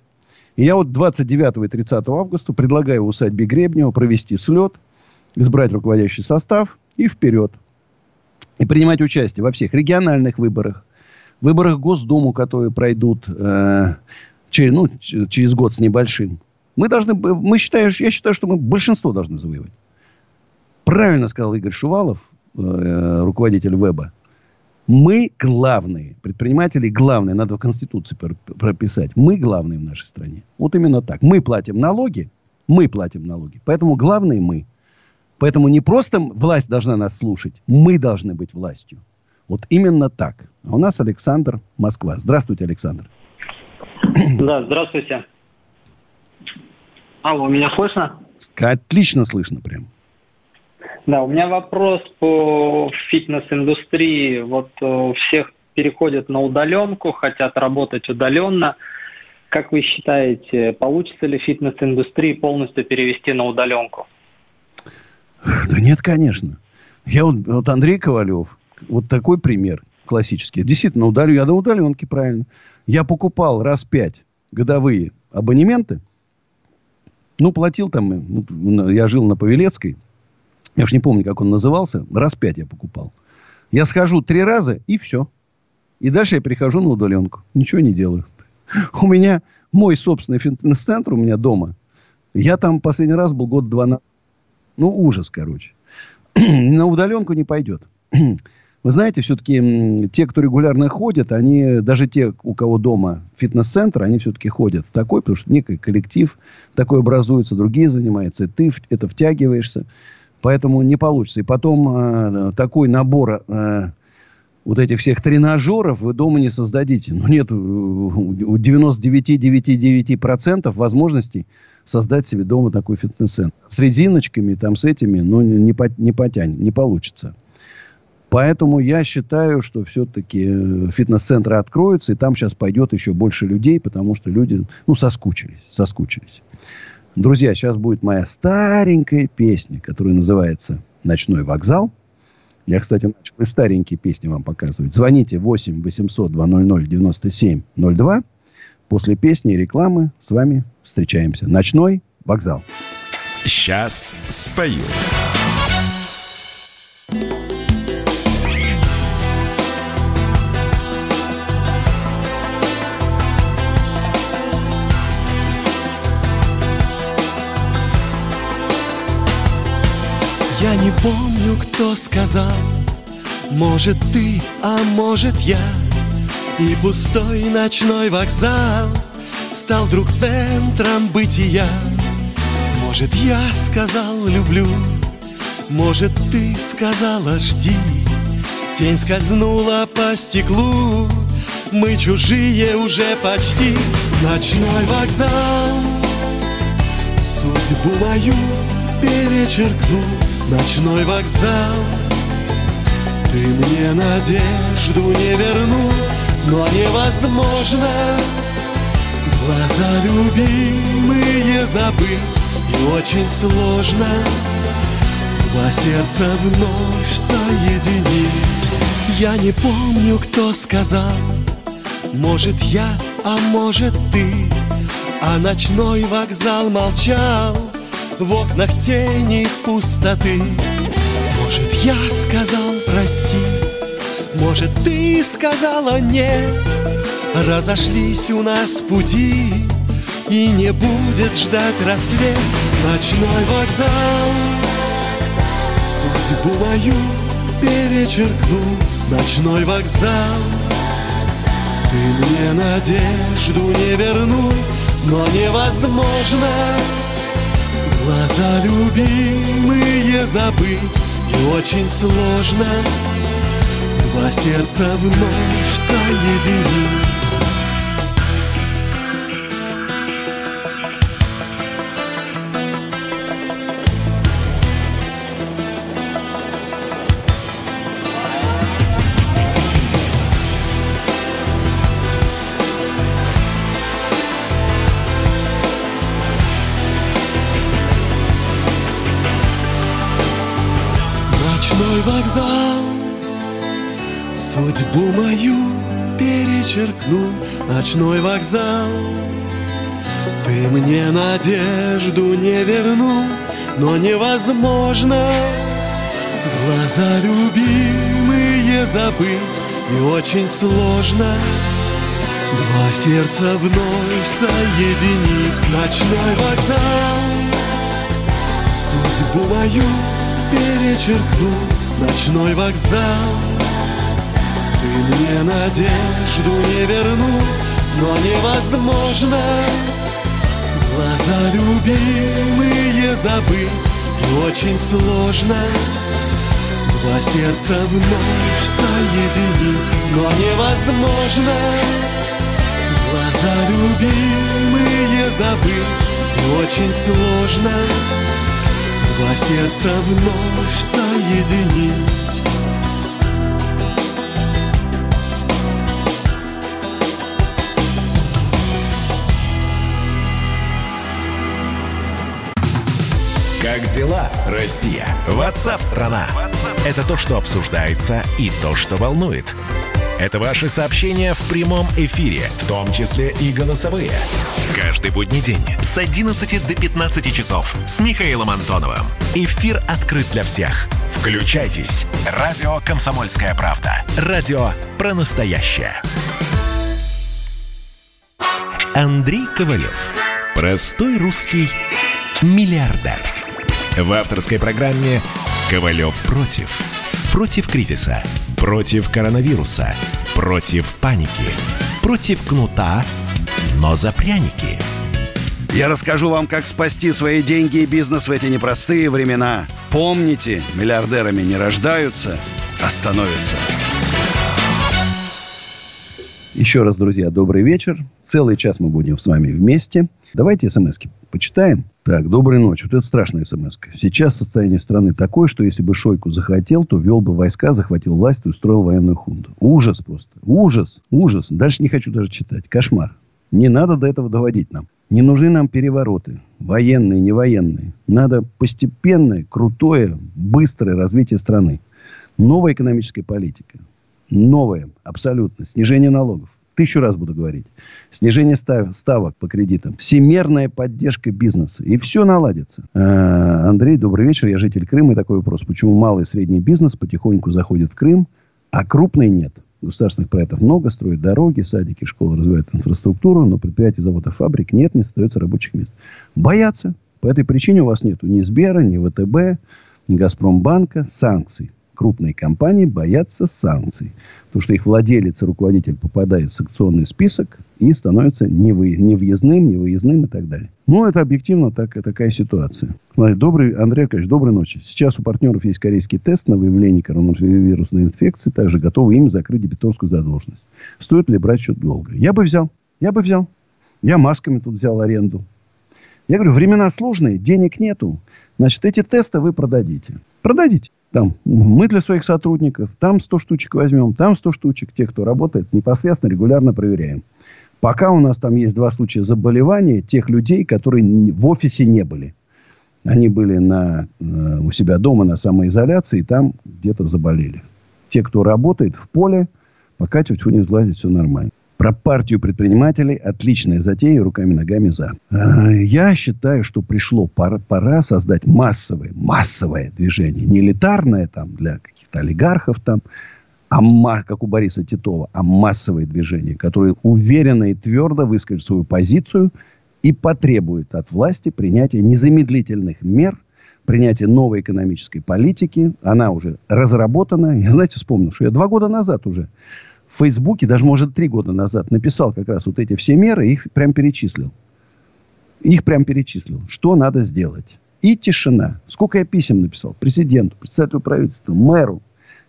И я вот 29 и 30 августа предлагаю усадьбе Гребнева провести слет, избрать руководящий состав и вперед. И принимать участие во всех региональных выборах, выборах Госдуму, которые пройдут э, через, ну, через год с небольшим. Мы должны, мы считаем, я считаю, что мы большинство должны завоевать. Правильно сказал Игорь Шувалов, э, руководитель Веба. Мы главные. Предприниматели главные. Надо в Конституции прописать. Мы главные в нашей стране. Вот именно так. Мы платим налоги. Мы платим налоги. Поэтому главные мы. Поэтому не просто власть должна нас слушать. Мы должны быть властью. Вот именно так. А у нас Александр, Москва. Здравствуйте, Александр. Да, здравствуйте. Алло, меня слышно? Отлично слышно прям. Да, у меня вопрос по фитнес-индустрии. Вот э, всех переходят на удаленку, хотят работать удаленно. Как вы считаете, получится ли фитнес-индустрии полностью перевести на удаленку? Да нет, конечно. Я вот, вот Андрей Ковалев, вот такой пример классический. Действительно, удалю, я на удаленке, правильно. Я покупал раз пять годовые абонементы. Ну, платил там, ну, я жил на Павелецкой, я уж не помню, как он назывался. Раз пять я покупал. Я схожу три раза, и все. И дальше я перехожу на удаленку. Ничего не делаю. У меня мой собственный фитнес-центр у меня дома. Я там последний раз был год-два на... Ну, ужас, короче. на удаленку не пойдет. Вы знаете, все-таки те, кто регулярно ходят, они, даже те, у кого дома фитнес-центр, они все-таки ходят такой, потому что некий коллектив такой образуется, другие занимаются, и ты это втягиваешься. Поэтому не получится. И потом э, такой набор э, вот этих всех тренажеров вы дома не создадите. Ну, нет у 99,99% возможностей создать себе дома такой фитнес-центр. С резиночками, там, с этими, ну, не, не потянет, не получится. Поэтому я считаю, что все-таки э, фитнес-центры откроются, и там сейчас пойдет еще больше людей, потому что люди, ну, соскучились, соскучились. Друзья, сейчас будет моя старенькая песня, которая называется «Ночной вокзал». Я, кстати, начал и старенькие песни вам показывать. Звоните 8 800 200 97 02. После песни и рекламы с вами встречаемся. «Ночной вокзал». Сейчас спою. Помню, кто сказал Может ты, а может я И пустой ночной вокзал Стал вдруг центром бытия. Может я сказал люблю Может ты сказала жди Тень скользнула по стеклу. Мы чужие уже почти Ночной вокзал. Судьбу мою перечеркнул Ночной вокзал. Ты мне надежду не вернул Но невозможно. Глаза любимые забыть И очень сложно Два сердца вновь соединить. Я не помню, кто сказал Может я, а может ты. А ночной вокзал молчал в окнах тени пустоты. Может, я сказал прости Может, ты сказала нет Разошлись у нас пути И не будет ждать рассвет. Ночной вокзал. Судьбу мою перечеркнул Ночной вокзал. Ты мне надежду не вернул Но невозможно Глаза любимые забыть И очень сложно. Два сердца вновь соединить Вокзал Судьбу мою перечеркнул Ночной вокзал. Ты мне надежду не вернул Но невозможно. Глаза любимые забыть И очень сложно. Два сердца вновь соединить Ночной вокзал. Судьбу мою перечеркнул Ночной вокзал. Ты мне надежду не вернул Но невозможно. Глаза любимые забыть И очень сложно. Два сердца вновь соединить Но невозможно. Глаза любимые забыть И очень сложно Два сердца вновь соединить Как дела, Россия? Ватсап-страна! Это то, что обсуждается и то, что волнует. Это ваши сообщения в прямом эфире, в том числе и голосовые. Каждый будний день с 11 до 15 часов с Михаилом Антоновым. Эфир открыт для всех. Включайтесь. Радио «Комсомольская правда». Радио про настоящее. Андрей Ковалев. Простой русский миллиардер. В авторской программе «Ковалев против». Против кризиса. Против коронавируса. Против паники. Против кнута, но за пряники. Я расскажу вам, как спасти свои деньги и бизнес в эти непростые времена. Помните, миллиардерами не рождаются, а становятся. Еще раз, друзья, добрый вечер. Целый час мы будем с вами вместе. Давайте смс почитаем. Так, доброй ночи. Вот это страшная смс -ка. Сейчас состояние страны такое, что если бы Шойку захотел, то вел бы войска, захватил власть и устроил военную хунту. Ужас просто. Ужас. Ужас. Дальше не хочу даже читать. Кошмар. Не надо до этого доводить нам. Не нужны нам перевороты. Военные, не военные. Надо постепенное, крутое, быстрое развитие страны. Новая экономическая политика. Новая, абсолютно. Снижение налогов. Тысячу раз буду говорить. Снижение ставок по кредитам. Всемерная поддержка бизнеса. И все наладится. А, Андрей, добрый вечер. Я житель Крыма. И такой вопрос. Почему малый и средний бизнес потихоньку заходит в Крым, а крупный нет? Государственных проектов много. Строят дороги, садики, школы, развивают инфраструктуру. Но предприятий, заводов, фабрик нет. Не остается рабочих мест. Боятся. По этой причине у вас нет ни Сбера, ни ВТБ, ни Газпромбанка санкций крупные компании боятся санкций. Потому что их владелец и руководитель попадает в санкционный список и становится невы, невъездным, невыездным и так далее. Ну, это объективно так, такая ситуация. Добрый, Андрей Аркадьевич, доброй ночи. Сейчас у партнеров есть корейский тест на выявление коронавирусной инфекции. Также готовы им закрыть дебиторскую задолженность. Стоит ли брать счет долга? Я бы взял. Я бы взял. Я масками тут взял аренду. Я говорю, времена сложные, денег нету. Значит, эти тесты вы продадите. Продадите. Там мы для своих сотрудников, там 100 штучек возьмем, там 100 штучек. Те, кто работает, непосредственно, регулярно проверяем. Пока у нас там есть два случая заболевания тех людей, которые в офисе не были. Они были на, э, у себя дома на самоизоляции, и там где-то заболели. Те, кто работает в поле, пока тьфу не сглазить, все нормально. Про партию предпринимателей отличная затея, руками-ногами за. А, я считаю, что пришло пора, пора создать массовое, массовое движение. Не элитарное там для каких-то олигархов там, а как у Бориса Титова, а массовое движение, которое уверенно и твердо выскажет свою позицию и потребует от власти принятия незамедлительных мер, принятия новой экономической политики. Она уже разработана. Я, знаете, вспомнил, что я два года назад уже в Фейсбуке, даже, может, три года назад написал как раз вот эти все меры, их прям перечислил. Их прям перечислил. Что надо сделать. И тишина. Сколько я писем написал? Президенту, председателю правительства, мэру.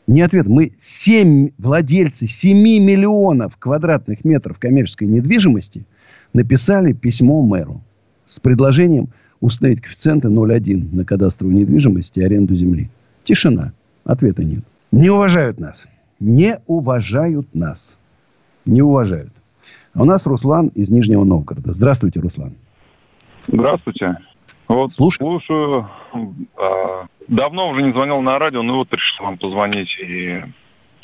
Не ответ. Мы 7, владельцы 7 миллионов квадратных метров коммерческой недвижимости написали письмо мэру с предложением установить коэффициенты 0,1 на кадастровую недвижимость и аренду земли. Тишина. Ответа нет. Не уважают нас. Не уважают нас. Не уважают. А у нас Руслан из Нижнего Новгорода. Здравствуйте, Руслан. Здравствуйте. Вот Слушай. слушаю. А, давно уже не звонил на радио, но вот решил вам позвонить. И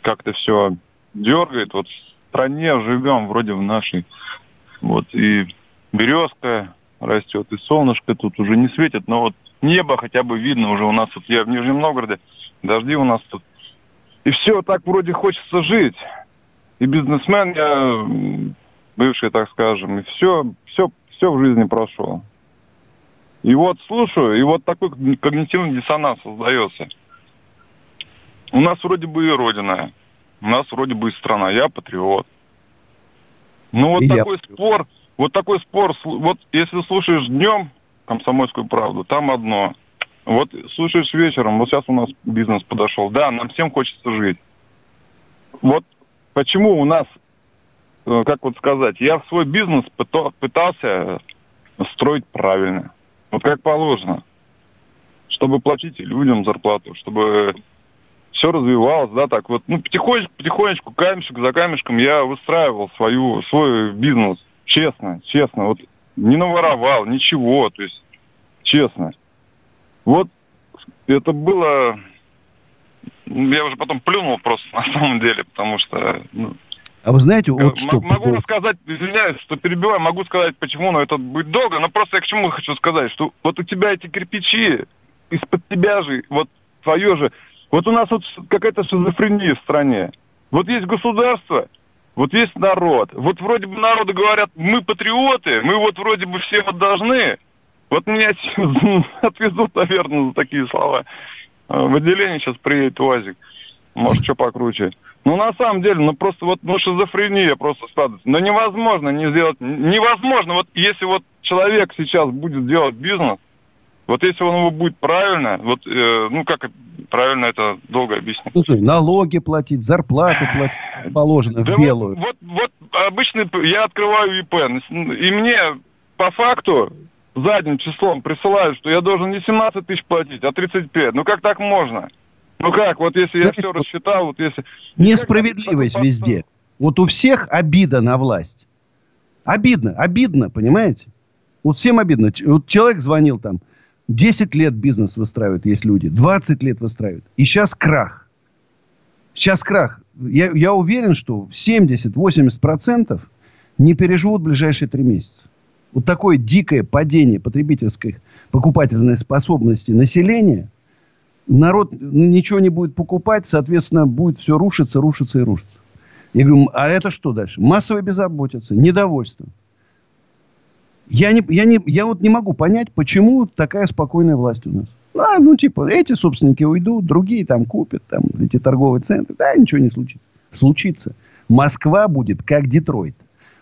как-то все дергает. Вот в стране живем вроде в нашей. Вот и березка растет, и солнышко тут уже не светит, но вот небо хотя бы видно уже у нас. Вот я в Нижнем Новгороде, дожди у нас тут. И все так вроде хочется жить. И бизнесмен я бывший, так скажем, и все, все, все в жизни прошло. И вот слушаю, и вот такой когнитивный диссонанс создается. У нас вроде бы и родина, у нас вроде бы и страна, я патриот. Ну вот и такой я... спор, вот такой спор, вот если слушаешь днем комсомольскую правду, там одно. Вот слушаешь вечером, вот сейчас у нас бизнес подошел. Да, нам всем хочется жить. Вот почему у нас, э, как вот сказать, я свой бизнес пытался строить правильно. Вот как положено. Чтобы платить людям зарплату, чтобы все развивалось, да, так вот, ну, потихонечку, потихонечку, камешек за камешком я выстраивал свою, свой бизнес, честно, честно, вот не наворовал, ничего, то есть, честно. Вот это было, я уже потом плюнул просто на самом деле, потому что, ну, а вы знаете, вот что... Могу рассказать, извиняюсь, что перебиваю, могу сказать, почему, но это будет долго, но просто я к чему хочу сказать, что вот у тебя эти кирпичи, из-под тебя же, вот твое же, вот у нас вот какая-то шизофрения в стране. Вот есть государство, вот есть народ. Вот вроде бы народу говорят, мы патриоты, мы вот вроде бы все вот должны. Вот меня отвезут, наверное, за такие слова. В отделение сейчас приедет УАЗик. Может, что покруче. Ну, на самом деле, ну, просто вот, ну, шизофрения просто складывается. Но невозможно не сделать, невозможно. Вот если вот человек сейчас будет делать бизнес, вот если он его будет правильно, вот, э, ну, как правильно это долго объяснить. Ну, налоги платить, зарплату платить положено да в белую. Вот, вот, вот обычно я открываю ИП, и мне по факту задним числом присылают, что я должен не 17 тысяч платить, а 35. Ну, как так можно? Ну как, вот если я все рассчитал, вот если... Несправедливость везде. Вот у всех обида на власть. Обидно, обидно, понимаете? Вот всем обидно. Вот человек звонил там, 10 лет бизнес выстраивают, есть люди, 20 лет выстраивают. И сейчас крах. Сейчас крах. Я, я уверен, что 70-80% не переживут ближайшие три месяца. Вот такое дикое падение потребительской покупательной способности населения – народ ничего не будет покупать, соответственно, будет все рушиться, рушиться и рушиться. Я говорю, а это что дальше? Массовая безработица, недовольство. Я, не, я, не, я вот не могу понять, почему такая спокойная власть у нас. А, ну, типа, эти собственники уйдут, другие там купят, там, эти торговые центры. Да, ничего не случится. Случится. Москва будет как Детройт.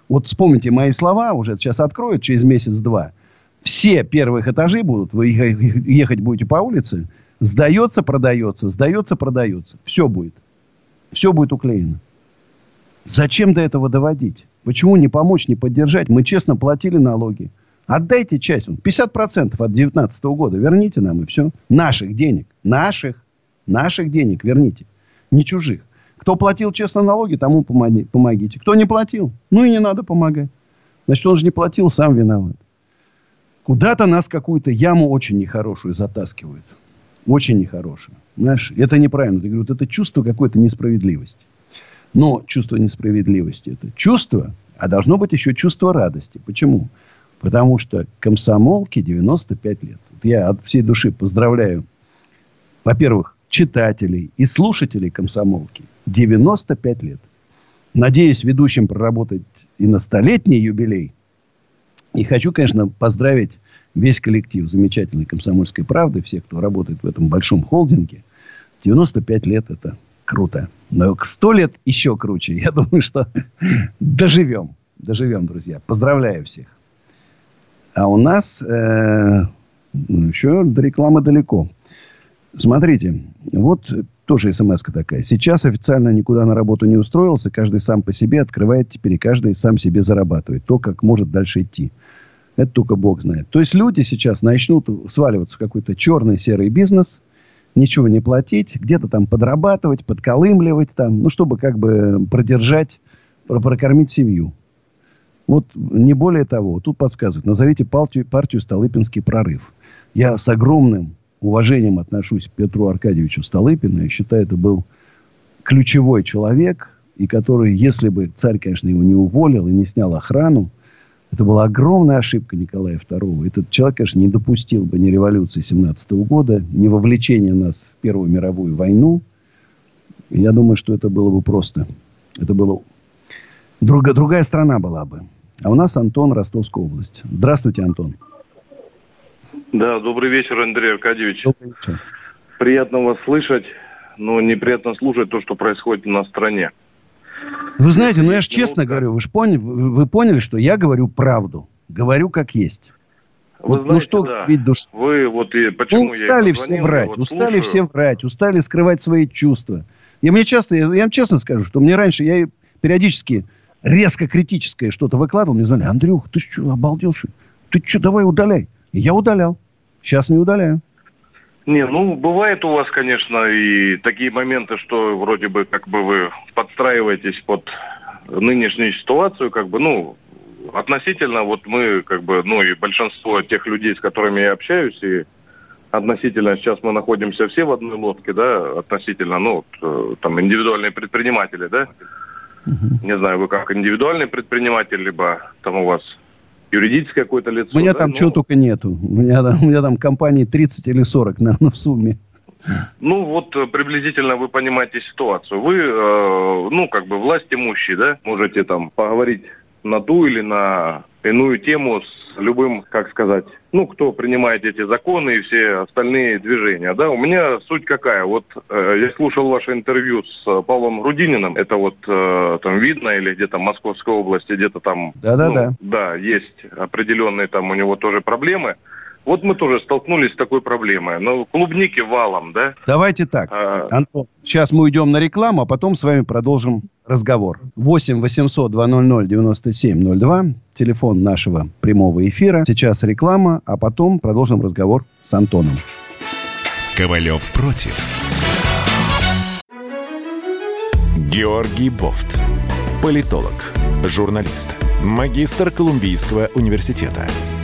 Вот вспомните мои слова, уже сейчас откроют через месяц-два. Все первых этажей будут, вы ехать будете по улице, Сдается, продается, сдается, продается. Все будет. Все будет уклеено. Зачем до этого доводить? Почему не помочь, не поддержать? Мы честно платили налоги. Отдайте часть. 50% от 2019 года. Верните нам и все. Наших денег. Наших. Наших денег верните. Не чужих. Кто платил честно налоги, тому помогите. Кто не платил, ну и не надо помогать. Значит, он же не платил, сам виноват. Куда-то нас какую-то яму очень нехорошую затаскивают очень нехорошее. Знаешь, это неправильно. Ты говоришь, вот это чувство какой-то несправедливости. Но чувство несправедливости – это чувство, а должно быть еще чувство радости. Почему? Потому что комсомолке 95 лет. Вот я от всей души поздравляю, во-первых, читателей и слушателей комсомолки. 95 лет. Надеюсь, ведущим проработать и на столетний юбилей. И хочу, конечно, поздравить весь коллектив замечательной комсомольской правды, все, кто работает в этом большом холдинге, 95 лет это круто. Но к 100 лет еще круче. Я думаю, что доживем. Доживем, друзья. Поздравляю всех. А у нас э, ну, еще рекламы далеко. Смотрите, вот тоже смс такая. Сейчас официально никуда на работу не устроился. Каждый сам по себе открывает теперь, и каждый сам себе зарабатывает. То, как может дальше идти. Это только Бог знает. То есть люди сейчас начнут сваливаться в какой-то черный серый бизнес, ничего не платить, где-то там подрабатывать, подколымливать там, ну, чтобы как бы продержать, прокормить семью. Вот не более того. Тут подсказывают. Назовите партию, партию «Столыпинский прорыв». Я с огромным уважением отношусь к Петру Аркадьевичу Столыпину. Я считаю, это был ключевой человек, и который, если бы царь, конечно, его не уволил и не снял охрану, это была огромная ошибка Николая II. Этот человек, конечно, не допустил бы ни революции 17 года, ни вовлечения нас в Первую мировую войну. я думаю, что это было бы просто... Это было... Друга, другая страна была бы. А у нас Антон, Ростовская область. Здравствуйте, Антон. Да, добрый вечер, Андрей Аркадьевич. Добрый вечер. Приятно вас слышать, но неприятно слушать то, что происходит на стране. Вы знаете, ну я же честно говорю, вы же поняли, вы поняли, что я говорю правду. Говорю как есть. Вы вот, ну знаете, ну что да. ведь душ... Вы вот и почему ну, устали я все врать, вот устали слушаю. все врать, устали скрывать свои чувства. И мне часто, я, я вам честно скажу, что мне раньше, я периодически резко критическое что-то выкладывал, мне звонили, Андрюх, ты что, обалдел, что Ты что, давай удаляй. Я удалял. Сейчас не удаляю. Не, ну, бывает у вас, конечно, и такие моменты, что вроде бы как бы вы подстраиваетесь под нынешнюю ситуацию, как бы, ну, относительно, вот мы, как бы, ну, и большинство тех людей, с которыми я общаюсь, и относительно, сейчас мы находимся все в одной лодке, да, относительно, ну, вот, э, там, индивидуальные предприниматели, да, угу. не знаю, вы как индивидуальный предприниматель, либо там у вас юридическое какое-то лицо. У меня да? там ну, чего только нету. У меня, у меня там компании 30 или 40, наверное, в сумме. Ну, вот э, приблизительно вы понимаете ситуацию. Вы, э, ну, как бы власть имущий, да, можете там поговорить на ту или на иную тему с любым, как сказать, ну, кто принимает эти законы и все остальные движения, да. У меня суть какая? Вот э, я слушал ваше интервью с э, Павлом Рудининым, это вот э, там видно или где-то в Московской области, где-то там... Да-да-да. Ну, да, есть определенные там у него тоже проблемы. Вот мы тоже столкнулись с такой проблемой. Но клубники валом, да? Давайте так, а... Антон. Сейчас мы уйдем на рекламу, а потом с вами продолжим разговор. 8 800 200 9702. Телефон нашего прямого эфира. Сейчас реклама, а потом продолжим разговор с Антоном. Ковалев против. Георгий Бофт. Политолог, журналист, магистр Колумбийского университета –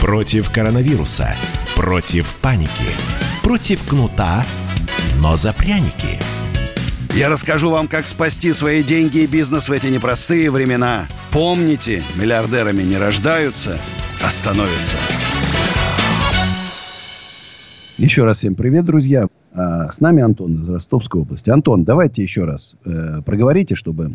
Против коронавируса. Против паники. Против кнута, но за пряники. Я расскажу вам, как спасти свои деньги и бизнес в эти непростые времена. Помните, миллиардерами не рождаются, а становятся. Еще раз всем привет, друзья. А, с нами Антон из Ростовской области. Антон, давайте еще раз э, проговорите, чтобы,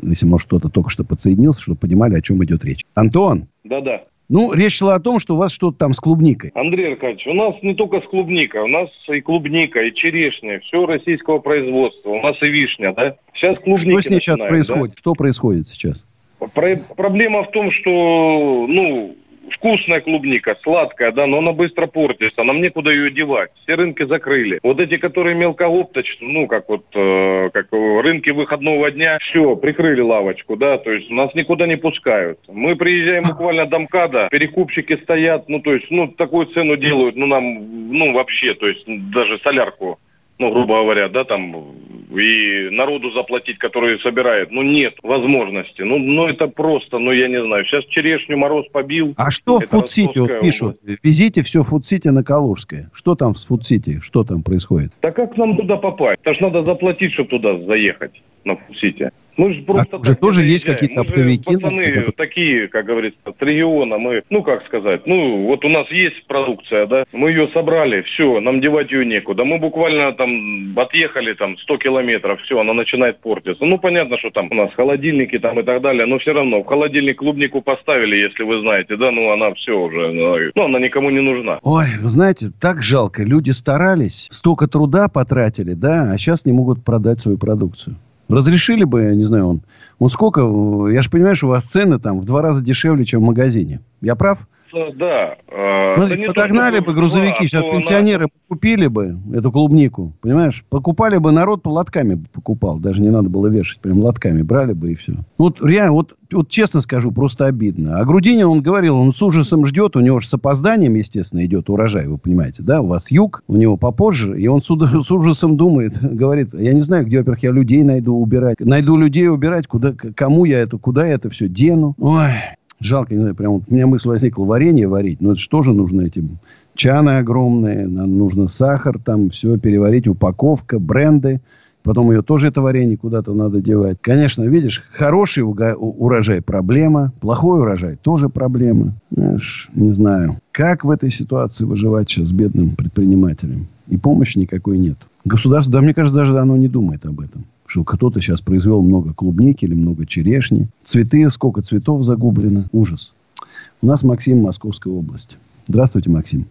если, может, кто-то только что подсоединился, чтобы понимали, о чем идет речь. Антон. Да-да. Ну, речь шла о том, что у вас что-то там с клубникой. Андрей Аркадьевич, у нас не только с клубникой, у нас и клубника, и черешня, все российского производства. У нас и вишня, да? Сейчас клубника Что сейчас происходит? Да? Что происходит сейчас? Про- проблема в том, что, ну, вкусная клубника, сладкая, да, но она быстро портится, нам некуда ее девать. Все рынки закрыли. Вот эти, которые мелкоопточные, ну, как вот, э, как рынки выходного дня, все, прикрыли лавочку, да, то есть нас никуда не пускают. Мы приезжаем буквально до МКАДа, перекупщики стоят, ну, то есть, ну, такую цену делают, ну, нам, ну, вообще, то есть, даже солярку ну, грубо говоря, да, там, и народу заплатить, который собирает, ну, нет возможности. Ну, ну это просто, ну, я не знаю. Сейчас черешню мороз побил. А что в Фудсити вот пишут? Область. Везите все в Фудсити на Калужское. Что там в Фудсити? Что там происходит? Да как нам туда попасть? Это ж надо заплатить, чтобы туда заехать, на Фудсити. Мы же просто а уже тоже есть какие-то оптовики? Мы пацаны которые... такие, как говорится, с региона. Мы, ну, как сказать, ну, вот у нас есть продукция, да, мы ее собрали, все, нам девать ее некуда. Мы буквально там отъехали там 100 километров, все, она начинает портиться. Ну, понятно, что там у нас холодильники там и так далее, но все равно в холодильник клубнику поставили, если вы знаете, да, ну, она все уже, ну, она никому не нужна. Ой, вы знаете, так жалко. Люди старались, столько труда потратили, да, а сейчас не могут продать свою продукцию. Разрешили бы, не знаю, он, он сколько, я же понимаю, что у вас цены там в два раза дешевле, чем в магазине. Я прав? Да. Ну, подогнали бы грузовики, сейчас пенсионеры она... купили бы эту клубнику, понимаешь? Покупали бы, народ по лотками покупал, даже не надо было вешать, прям лотками брали бы и все. Вот реально, вот, вот честно скажу, просто обидно. А Грудинин, он говорил, он с ужасом ждет, у него же с опозданием, естественно, идет урожай, вы понимаете, да? У вас юг, у него попозже, и он с, с ужасом думает, говорит, я не знаю, где, во-первых, я людей найду убирать. Найду людей убирать, куда, кому я это, куда я это все дену. Ой, Жалко, не знаю, прям вот у меня мысль возникла варенье варить, но это что же нужно этим? Чаны огромные, нам нужно сахар, там все переварить, упаковка, бренды. Потом ее тоже, это варенье, куда-то надо девать. Конечно, видишь, хороший урожай – проблема. Плохой урожай – тоже проблема. Знаешь, не знаю. Как в этой ситуации выживать сейчас бедным предпринимателям? И помощи никакой нет. Государство, да, мне кажется, даже оно не думает об этом что кто-то сейчас произвел много клубники или много черешни. Цветы, сколько цветов загублено. Ужас. У нас Максим, Московская область. Здравствуйте, Максим.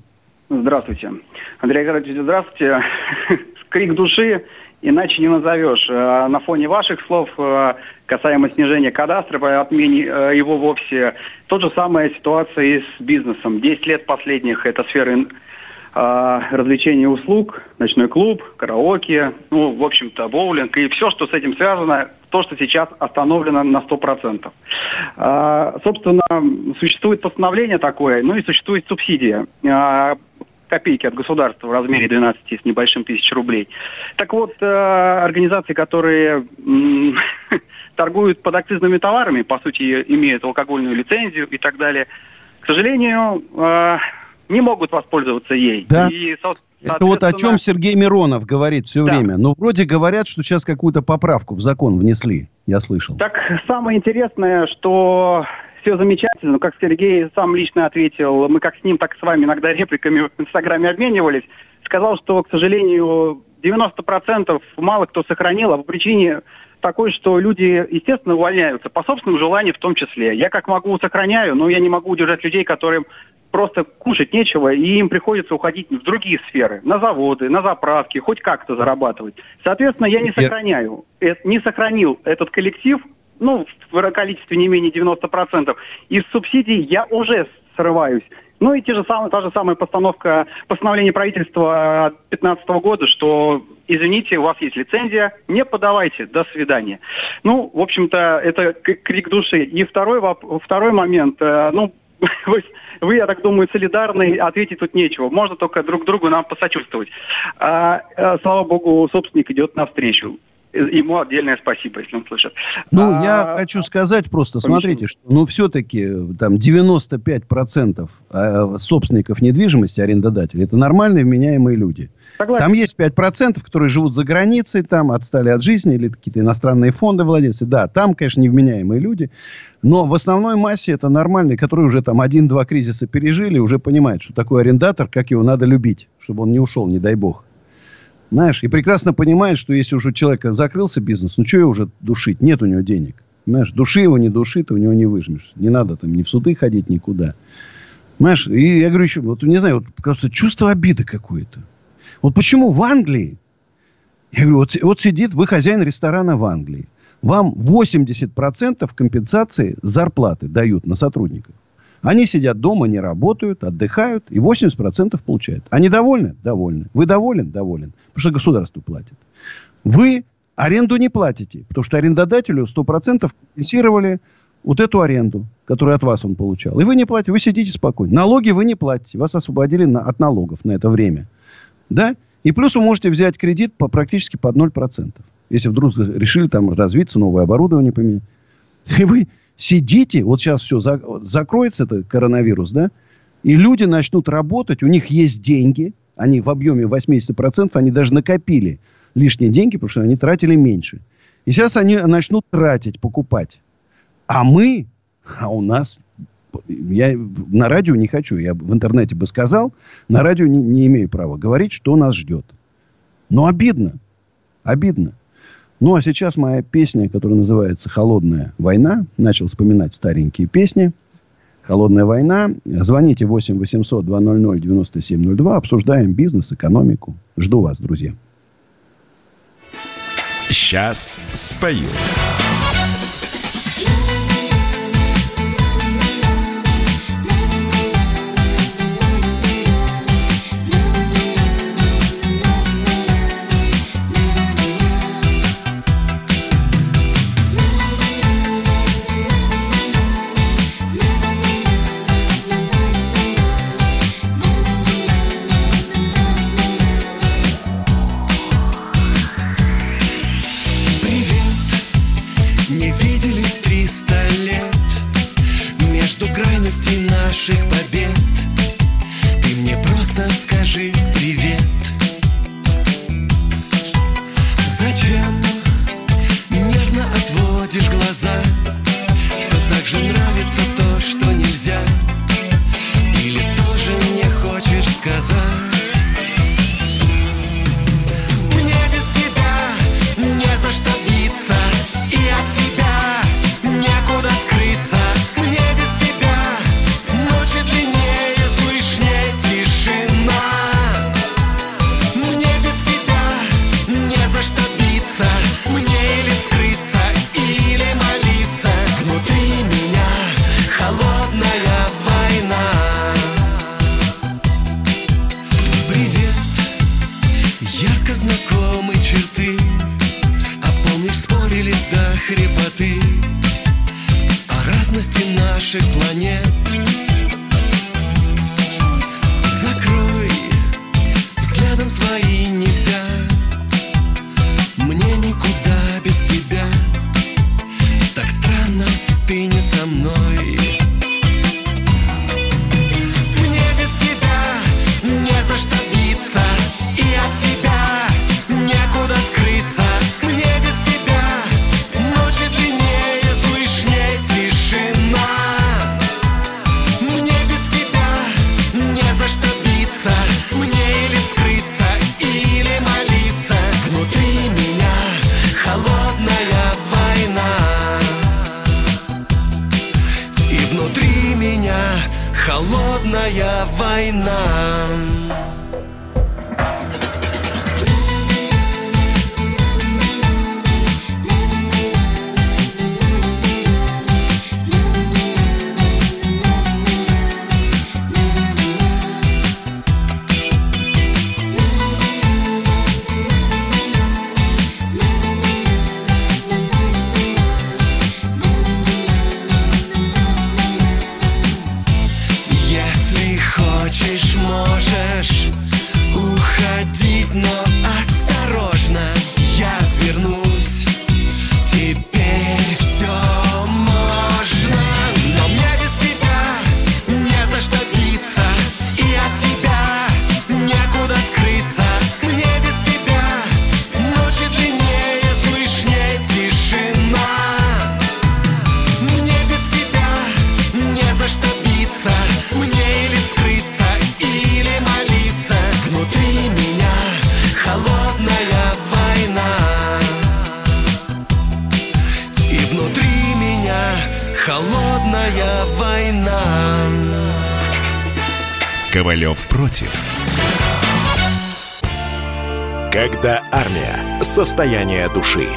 Здравствуйте. Андрей Георгиевич, здравствуйте. Крик души иначе не назовешь. Э, на фоне ваших слов э, касаемо снижения кадастра, по отмене э, его вовсе, тот же самая ситуация и с бизнесом. Десять лет последних это сфера а, развлечений услуг, ночной клуб, караоке, ну, в общем-то, боулинг и все, что с этим связано, то, что сейчас остановлено на 100%. А, собственно, существует постановление такое, ну и существует субсидия. А, копейки от государства в размере 12 с небольшим тысяч рублей. Так вот, э, организации, которые торгуют подакцизными товарами, по сути, имеют алкогольную лицензию и так далее, к сожалению, э, не могут воспользоваться ей. Да. И, Это вот о чем Сергей Миронов говорит все да. время. Но вроде говорят, что сейчас какую-то поправку в закон внесли, я слышал. Так самое интересное, что все замечательно, как Сергей сам лично ответил, мы как с ним, так и с вами иногда репликами в Инстаграме обменивались, сказал, что, к сожалению, 90% мало кто сохранил, а по причине такой, что люди, естественно, увольняются по собственному желанию в том числе. Я как могу сохраняю, но я не могу удержать людей, которым просто кушать нечего, и им приходится уходить в другие сферы, на заводы, на заправки, хоть как-то зарабатывать. Соответственно, я не сохраняю, не сохранил этот коллектив, ну, в количестве не менее 90%. Из субсидий я уже срываюсь. Ну и те же самые, та же самая постановка, постановление правительства 2015 года, что, извините, у вас есть лицензия, не подавайте, до свидания. Ну, в общем-то, это крик души. И второй, второй момент, э, ну, вы, вы, я так думаю, солидарны, ответить тут нечего. Можно только друг другу нам посочувствовать. А, а, слава богу, собственник идет навстречу. Ему отдельное спасибо, если он слышит. Ну, а, я хочу сказать просто, смотрите, что ну, все-таки там 95% а, собственников недвижимости, арендодателей, это нормальные, вменяемые люди. Согласен. Там есть 5%, которые живут за границей, там отстали от жизни, или какие-то иностранные фонды владельцы. Да, там, конечно, невменяемые люди. Но в основной массе это нормальные, которые уже там один-два кризиса пережили, уже понимают, что такой арендатор, как его надо любить, чтобы он не ушел, не дай бог. Знаешь, и прекрасно понимает, что если уже у человека закрылся бизнес, ну что его уже душить? Нет у него денег. Знаешь, души его, не души, ты у него не выжмешь. Не надо там ни в суды ходить, никуда. Знаешь, и я говорю еще, вот не знаю, вот просто чувство обиды какое-то. Вот почему в Англии, я говорю, вот, вот сидит, вы хозяин ресторана в Англии, вам 80% компенсации зарплаты дают на сотрудников. Они сидят дома, не работают, отдыхают, и 80% получают. Они довольны? Довольны. Вы доволен? Доволен. Потому что государство платит. Вы аренду не платите, потому что арендодателю 100% компенсировали вот эту аренду, которую от вас он получал. И вы не платите, вы сидите спокойно. Налоги вы не платите, вас освободили на, от налогов на это время. Да? И плюс вы можете взять кредит по, практически под 0%. Если вдруг решили там развиться, новое оборудование поменять. И вы сидите, вот сейчас все, за, закроется это коронавирус, да, и люди начнут работать, у них есть деньги, они в объеме 80%, они даже накопили лишние деньги, потому что они тратили меньше. И сейчас они начнут тратить, покупать. А мы, а у нас, я на радио не хочу, я в интернете бы сказал, на радио не, не имею права говорить, что нас ждет. Но обидно, обидно. Ну, а сейчас моя песня, которая называется «Холодная война». Начал вспоминать старенькие песни. «Холодная война». Звоните 8 800 200 9702. Обсуждаем бизнес, экономику. Жду вас, друзья. Сейчас спою. Состояние души.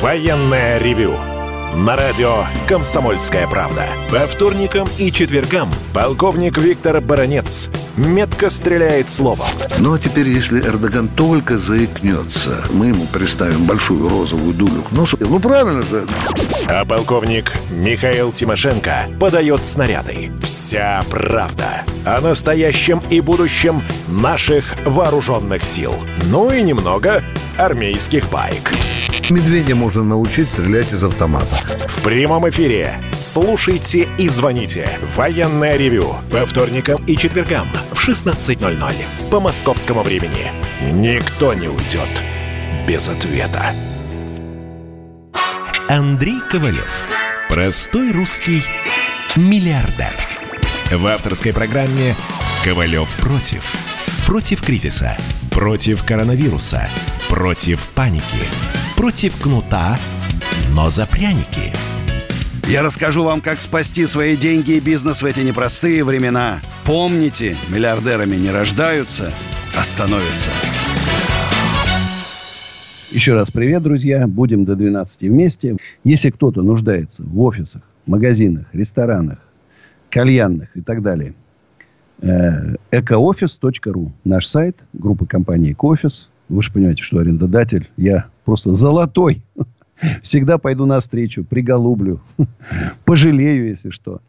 Военное ревю. На радио «Комсомольская правда». По вторникам и четвергам полковник Виктор Баранец метко стреляет словом. Ну а теперь, если Эрдоган только заикнется, мы ему представим большую розовую дулю к носу. Ну правильно же. А полковник Михаил Тимошенко подает снаряды. Вся правда о настоящем и будущем наших вооруженных сил. Ну и немного армейских байк. Медведя можно научить стрелять из автомата. В прямом эфире. Слушайте и звоните. Военное ревю. По вторникам и четвергам в 16.00. По московскому времени. Никто не уйдет без ответа. Андрей Ковалев. Простой русский миллиардер. В авторской программе «Ковалев против». Против кризиса, против коронавируса, против паники, против кнута, но за пряники. Я расскажу вам, как спасти свои деньги и бизнес в эти непростые времена. Помните, миллиардерами не рождаются, а становятся. Еще раз привет, друзья. Будем до 12 вместе. Если кто-то нуждается в офисах, магазинах, ресторанах, кальянных и так далее, э, экоофис.ру. Наш сайт, группа компании «Экоофис». Вы же понимаете, что арендодатель, я просто золотой. Всегда пойду навстречу, приголублю, пожалею, если что.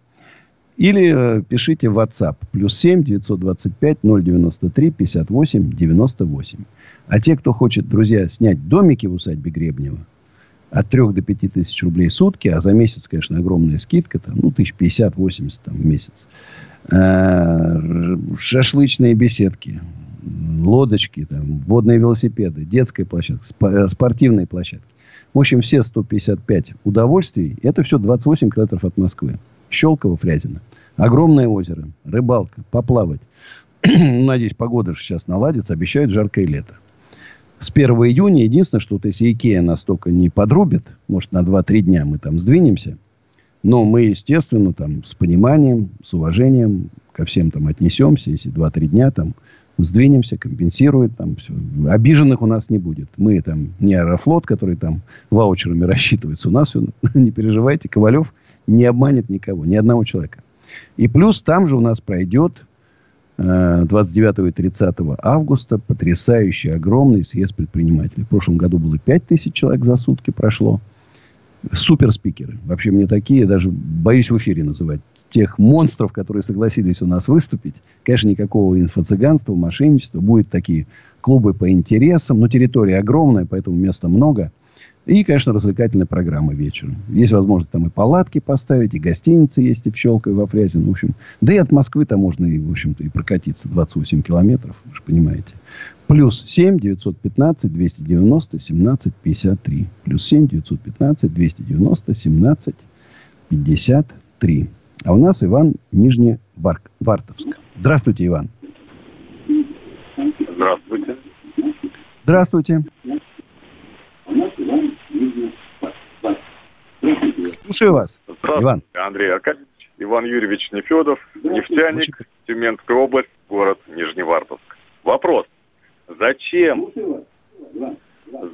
Или э, пишите в WhatsApp. Плюс 7 925 093 58 98. А те, кто хочет, друзья, снять домики в усадьбе Гребнева, от 3 до 5 тысяч рублей в сутки, а за месяц, конечно, огромная скидка, там, ну, 1050-80 там, в месяц. Э, шашлычные беседки, лодочки, там, водные велосипеды, детская площадка, э, спортивные площадки. В общем, все 155 удовольствий, это все 28 километров от Москвы. Щелково, Фрязино. Огромное озеро, рыбалка, поплавать. Надеюсь, погода же сейчас наладится, обещают жаркое лето с 1 июня. Единственное, что вот если Икея настолько не подрубит, может, на 2-3 дня мы там сдвинемся. Но мы, естественно, там с пониманием, с уважением ко всем там отнесемся. Если 2-3 дня там сдвинемся, компенсирует там все. Обиженных у нас не будет. Мы там не Аэрофлот, который там ваучерами рассчитывается. У нас все, не переживайте, Ковалев не обманет никого, ни одного человека. И плюс там же у нас пройдет 29 и 30 августа потрясающий, огромный съезд предпринимателей. В прошлом году было 5 тысяч человек за сутки прошло. Супер спикеры. Вообще мне такие, даже боюсь в эфире называть. Тех монстров, которые согласились у нас выступить. Конечно, никакого инфо-цыганства, мошенничества. Будут такие клубы по интересам. Но территория огромная, поэтому места много. И, конечно, развлекательная программа вечером. Есть возможность там и палатки поставить, и гостиницы есть и Щелково, и во Фрязино. В общем, да и от Москвы там можно, и, в общем-то, и прокатиться 28 километров, вы же понимаете. Плюс 7 915 290 17 53. Плюс 7 915 290 17 53. А у нас Иван Нижневартовск. Здравствуйте, Иван. Здравствуйте. Здравствуйте. Слушаю вас, Иван. Андрей Аркадьевич. Иван Юрьевич Нефедов, нефтяник, Тюменская область, город Нижневартовск. Вопрос. Зачем,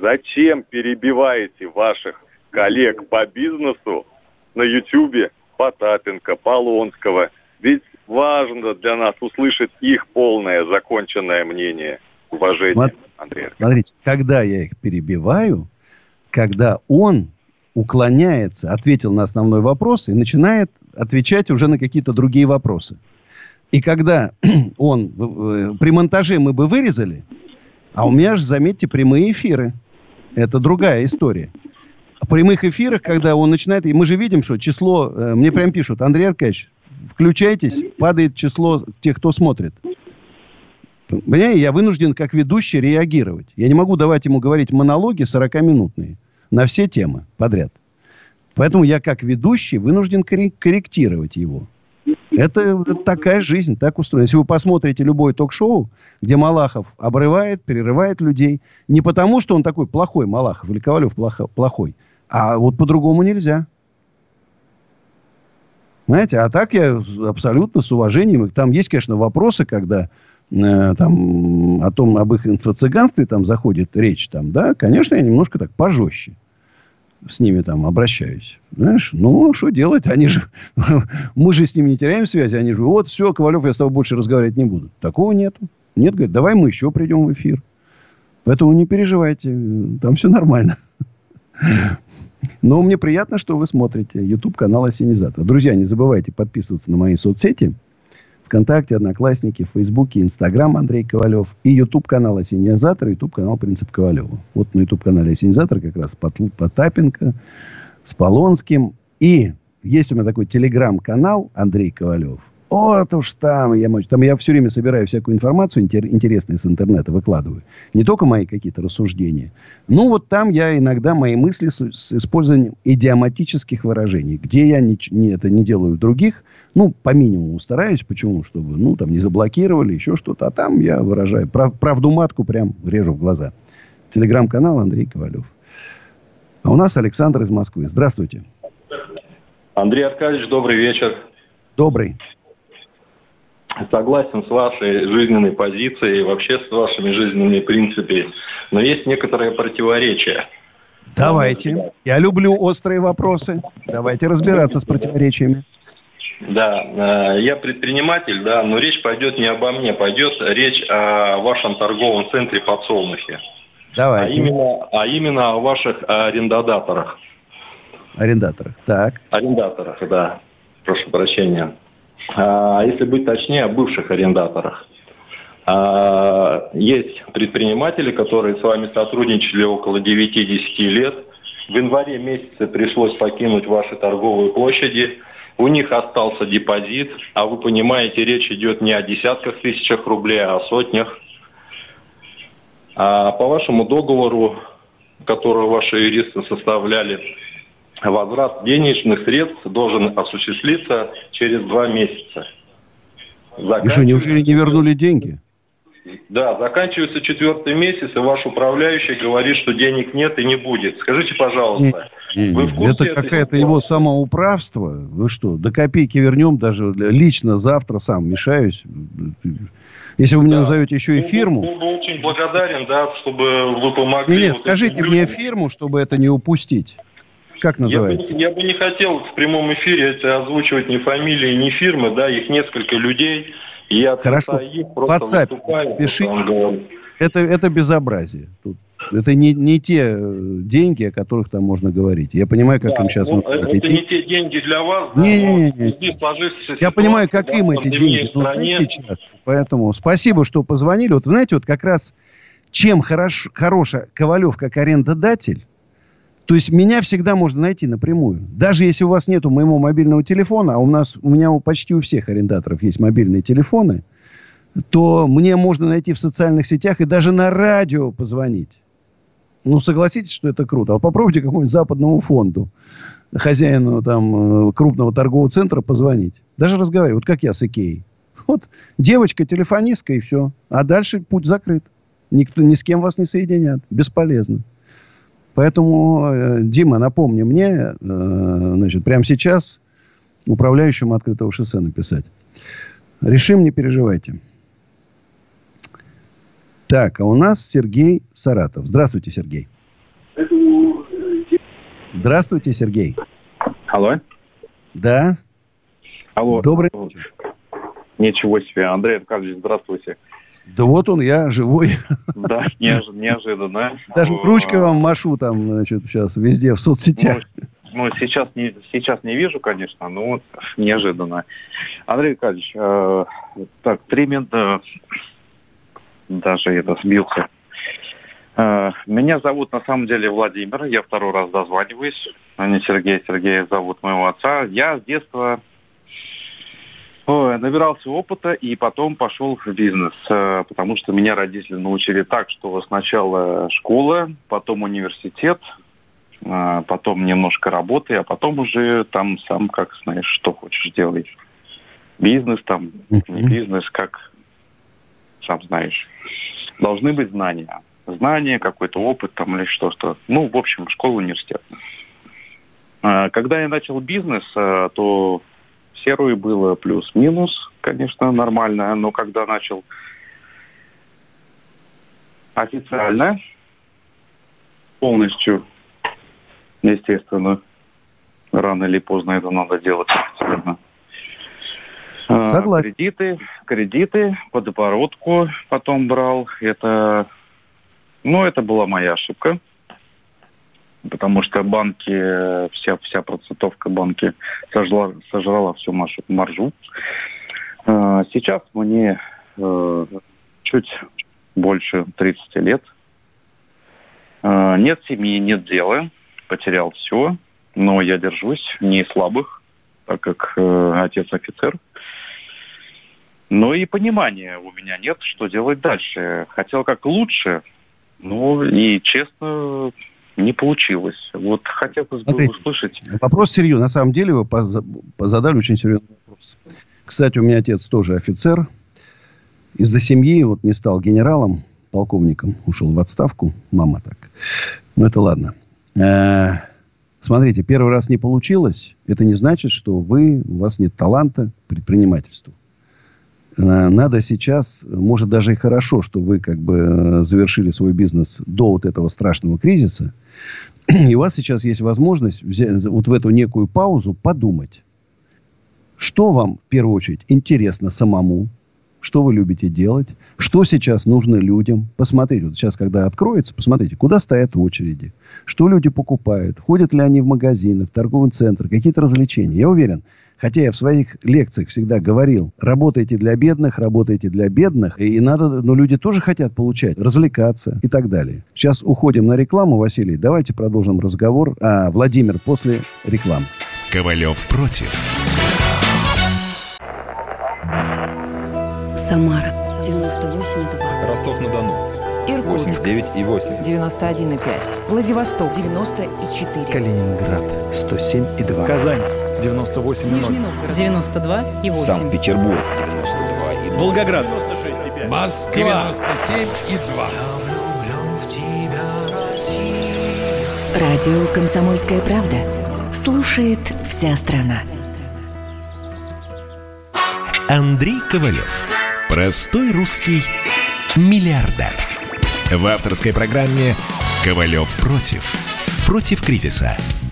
зачем перебиваете ваших коллег по бизнесу на Ютьюбе Потапенко, Полонского? Ведь важно для нас услышать их полное законченное мнение. Уважение, Смотри, Андрей. Смотрите, когда я их перебиваю, когда он уклоняется, ответил на основной вопрос и начинает отвечать уже на какие-то другие вопросы. И когда он при монтаже мы бы вырезали, а у меня же, заметьте, прямые эфиры. Это другая история. Прямых эфирах, когда он начинает, и мы же видим, что число, э, мне прям пишут, Андрей Аркадьевич, включайтесь, падает число тех, кто смотрит. Понимаете, я вынужден как ведущий реагировать. Я не могу давать ему говорить монологи 40-минутные на все темы подряд. Поэтому я как ведущий вынужден корректировать его. Это такая жизнь, так устроена. Если вы посмотрите любое ток-шоу, где Малахов обрывает, перерывает людей, не потому, что он такой плохой Малахов или Ковалев плохой, а вот по-другому нельзя. Знаете, а так я абсолютно с уважением. Там есть, конечно, вопросы, когда э, там, о том, об их инфо-цыганстве там заходит речь, там, да, конечно, я немножко так пожестче с ними там обращаюсь. Знаешь, ну, что делать? Они же, мы же с ними не теряем связи. Они же, вот, все, Ковалев, я с тобой больше разговаривать не буду. Такого нету. Нет, говорит, давай мы еще придем в эфир. Поэтому не переживайте, там все нормально. Но мне приятно, что вы смотрите YouTube канал Осенизатор. Друзья, не забывайте подписываться на мои соцсети. ВКонтакте, Одноклассники, Фейсбуке, Инстаграм Андрей Ковалев и YouTube канал Осенизатор, YouTube канал Принцип Ковалева. Вот на YouTube канале Осенизатор как раз Потапенко с Полонским. И есть у меня такой телеграм-канал Андрей Ковалев. Вот уж там я, там я все время собираю всякую информацию интересную с интернета, выкладываю. Не только мои какие-то рассуждения. Ну, вот там я иногда мои мысли с, с использованием идиоматических выражений. Где я не, не, это не делаю других, ну, по минимуму стараюсь. Почему? Чтобы, ну, там, не заблокировали, еще что-то. А там я выражаю прав, правду матку прям режу в глаза. Телеграм-канал Андрей Ковалев. А у нас Александр из Москвы. Здравствуйте. Андрей Аркадьевич, добрый вечер. Добрый. Согласен с вашей жизненной позицией, вообще с вашими жизненными принципами. Но есть некоторые противоречия. Давайте. Я люблю острые вопросы. Давайте разбираться с противоречиями. Да, э, я предприниматель, да, но речь пойдет не обо мне, пойдет речь о вашем торговом центре подсолнухе. Давайте. А именно, а именно о ваших арендодаторах. Арендаторах, так. Арендаторах, да. Прошу прощения. А, если быть точнее, о бывших арендаторах. А, есть предприниматели, которые с вами сотрудничали около 9-10 лет. В январе месяце пришлось покинуть ваши торговые площади. У них остался депозит, а вы понимаете, речь идет не о десятках тысячах рублей, а о сотнях. А по вашему договору, который ваши юристы составляли, возврат денежных средств должен осуществиться через два месяца. И что, неужели не вернули деньги? Да, заканчивается четвертый месяц, и ваш управляющий говорит, что денег нет и не будет. Скажите, пожалуйста, не, вы в курсе Это какое-то его самоуправство? Вы что, до копейки вернем, даже лично завтра сам мешаюсь. Если вы мне да. назовете еще и фирму... Был бы очень благодарен, да, чтобы вы помогли. Нет, нет скажите мне фирму, чтобы это не упустить. Как называется? Я бы, я бы не хотел в прямом эфире это озвучивать ни фамилии, ни фирмы, да, их несколько людей. И я Хорошо. Их WhatsApp пиши. Это, это безобразие. Тут это не, не те э, деньги, о которых там можно говорить. Я понимаю, как да, им сейчас ну, нужно Это не те деньги для вас. Да, не, не, не, не. Я понимаю, как им эти деньги нужны сейчас. Поэтому спасибо, что позвонили. Вот знаете, вот как раз чем хорош, хороша Ковалев как арендодатель, то есть меня всегда можно найти напрямую. Даже если у вас нету моего мобильного телефона, а у нас, у меня почти у всех арендаторов есть мобильные телефоны, то мне можно найти в социальных сетях и даже на радио позвонить. Ну, согласитесь, что это круто. А попробуйте какому-нибудь западному фонду, хозяину там э, крупного торгового центра позвонить. Даже разговаривать. Вот как я с Икеей. Вот девочка, телефонистка и все. А дальше путь закрыт. Никто, ни с кем вас не соединят. Бесполезно. Поэтому, э, Дима, напомни мне, э, значит, прямо сейчас управляющему открытого шоссе написать. Решим, не переживайте. Так, а у нас Сергей Саратов. Здравствуйте, Сергей. Здравствуйте, Сергей. Алло. Да. Алло. Добрый вечер. Ничего себе. Андрей Аркадьевич, здравствуйте. Да вот он, я живой. Да, неожиданно. Даже ручкой вам машу там, значит, сейчас везде в соцсетях. Ну, ну сейчас, не, сейчас не вижу, конечно, но вот неожиданно. Андрей Аркадьевич, э, так, три минуты, даже это сбился. Э, меня зовут на самом деле Владимир, я второй раз дозваниваюсь, а не Сергей. Сергей зовут моего отца. Я с детства набирался опыта и потом пошел в бизнес, э, потому что меня родители научили так, что сначала школа, потом университет, э, потом немножко работы, а потом уже там сам как знаешь, что хочешь делать. Бизнес там, не бизнес, как сам знаешь. Должны быть знания. Знания, какой-то опыт там или что-то. Ну, в общем, школа, университет. Э, когда я начал бизнес, то серую было плюс-минус, конечно, нормально, но когда начал официально, полностью, естественно, рано или поздно это надо делать официально. А, Согласен. Кредиты, кредиты под оборотку потом брал. Это, ну, это была моя ошибка потому что банки, вся, вся процентовка банки сожрала, сожрала всю маржу. маржу. Сейчас мне э, чуть больше 30 лет. А, нет семьи, нет дела. Потерял все, но я держусь, не слабых, так как э, отец офицер. но и понимания у меня нет, что делать дальше. Хотел как лучше, ну и честно не получилось. Вот хотелось бы Смотрите, услышать. Вопрос серьезный. На самом деле вы задали очень серьезный вопрос. Кстати, у меня отец тоже офицер. Из-за семьи вот не стал генералом, полковником, ушел в отставку. Мама так. Ну, это ладно. Э, смотрите, первый раз не получилось. Это не значит, что вы, у вас нет таланта к предпринимательству. Э, надо сейчас, может даже и хорошо, что вы как бы э, завершили свой бизнес до вот этого страшного кризиса. И у вас сейчас есть возможность взять, вот в эту некую паузу подумать, что вам в первую очередь интересно самому, что вы любите делать, что сейчас нужно людям. Посмотрите, вот сейчас, когда откроется, посмотрите, куда стоят очереди, что люди покупают, ходят ли они в магазины, в торговый центр, какие-то развлечения. Я уверен, Хотя я в своих лекциях всегда говорил, работайте для бедных, работайте для бедных. И надо, но люди тоже хотят получать, развлекаться и так далее. Сейчас уходим на рекламу, Василий. Давайте продолжим разговор. А, Владимир, после рекламы. Ковалев против. Самара 98,2. Ростов-на-Дону. Иркутск. 89,8. 91,5. Владивосток. 94. Калининград. 107,2. Казань. 98,0. Нижний Новгород. 92 и 8. Санкт-Петербург. 92 и 2. Волгоград. 96,5. Москва. 97 и 2. Радио «Комсомольская правда». Слушает вся страна. Андрей Ковалев. Простой русский миллиардер. В авторской программе «Ковалев против». Против кризиса.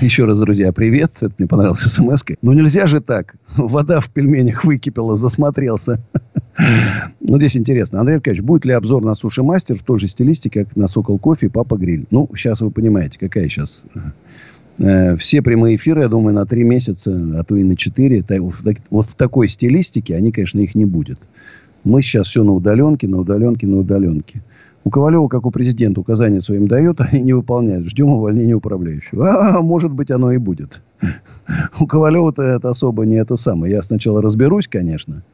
Еще раз, друзья, привет. Это мне понравилась смс -ка. Ну, нельзя же так. Вода в пельменях выкипела, засмотрелся. Ну, здесь интересно. Андрей Аркадьевич, будет ли обзор на Суши Мастер в той же стилистике, как на Сокол Кофе и Папа Гриль? Ну, сейчас вы понимаете, какая сейчас... Э, все прямые эфиры, я думаю, на три месяца, а то и на четыре. Вот в такой стилистике они, конечно, их не будет. Мы сейчас все на удаленке, на удаленке, на удаленке. У Ковалева, как у президента, указания своим дает, они не выполняют. Ждем увольнения управляющего. А, может быть, оно и будет. У Ковалева-то это особо не это самое. Я сначала разберусь, конечно.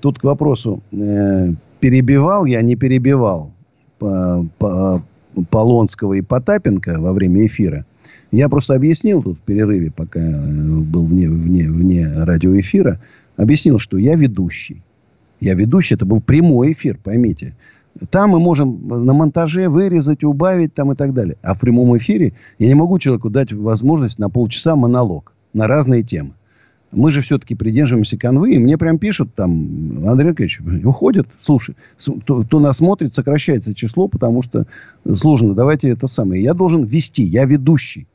Тут к вопросу. Э, перебивал я, не перебивал по, Полонского и Потапенко во время эфира. Я просто объяснил тут в перерыве, пока был вне, вне, вне радиоэфира, объяснил, что я ведущий. Я ведущий, это был прямой эфир, поймите. Там мы можем на монтаже вырезать, убавить там и так далее. А в прямом эфире я не могу человеку дать возможность на полчаса монолог на разные темы. Мы же все-таки придерживаемся конвы, и мне прям пишут там, Андрей Аркадьевич, уходят, слушай, то, то нас смотрит, сокращается число, потому что сложно, давайте это самое. Я должен вести, я ведущий.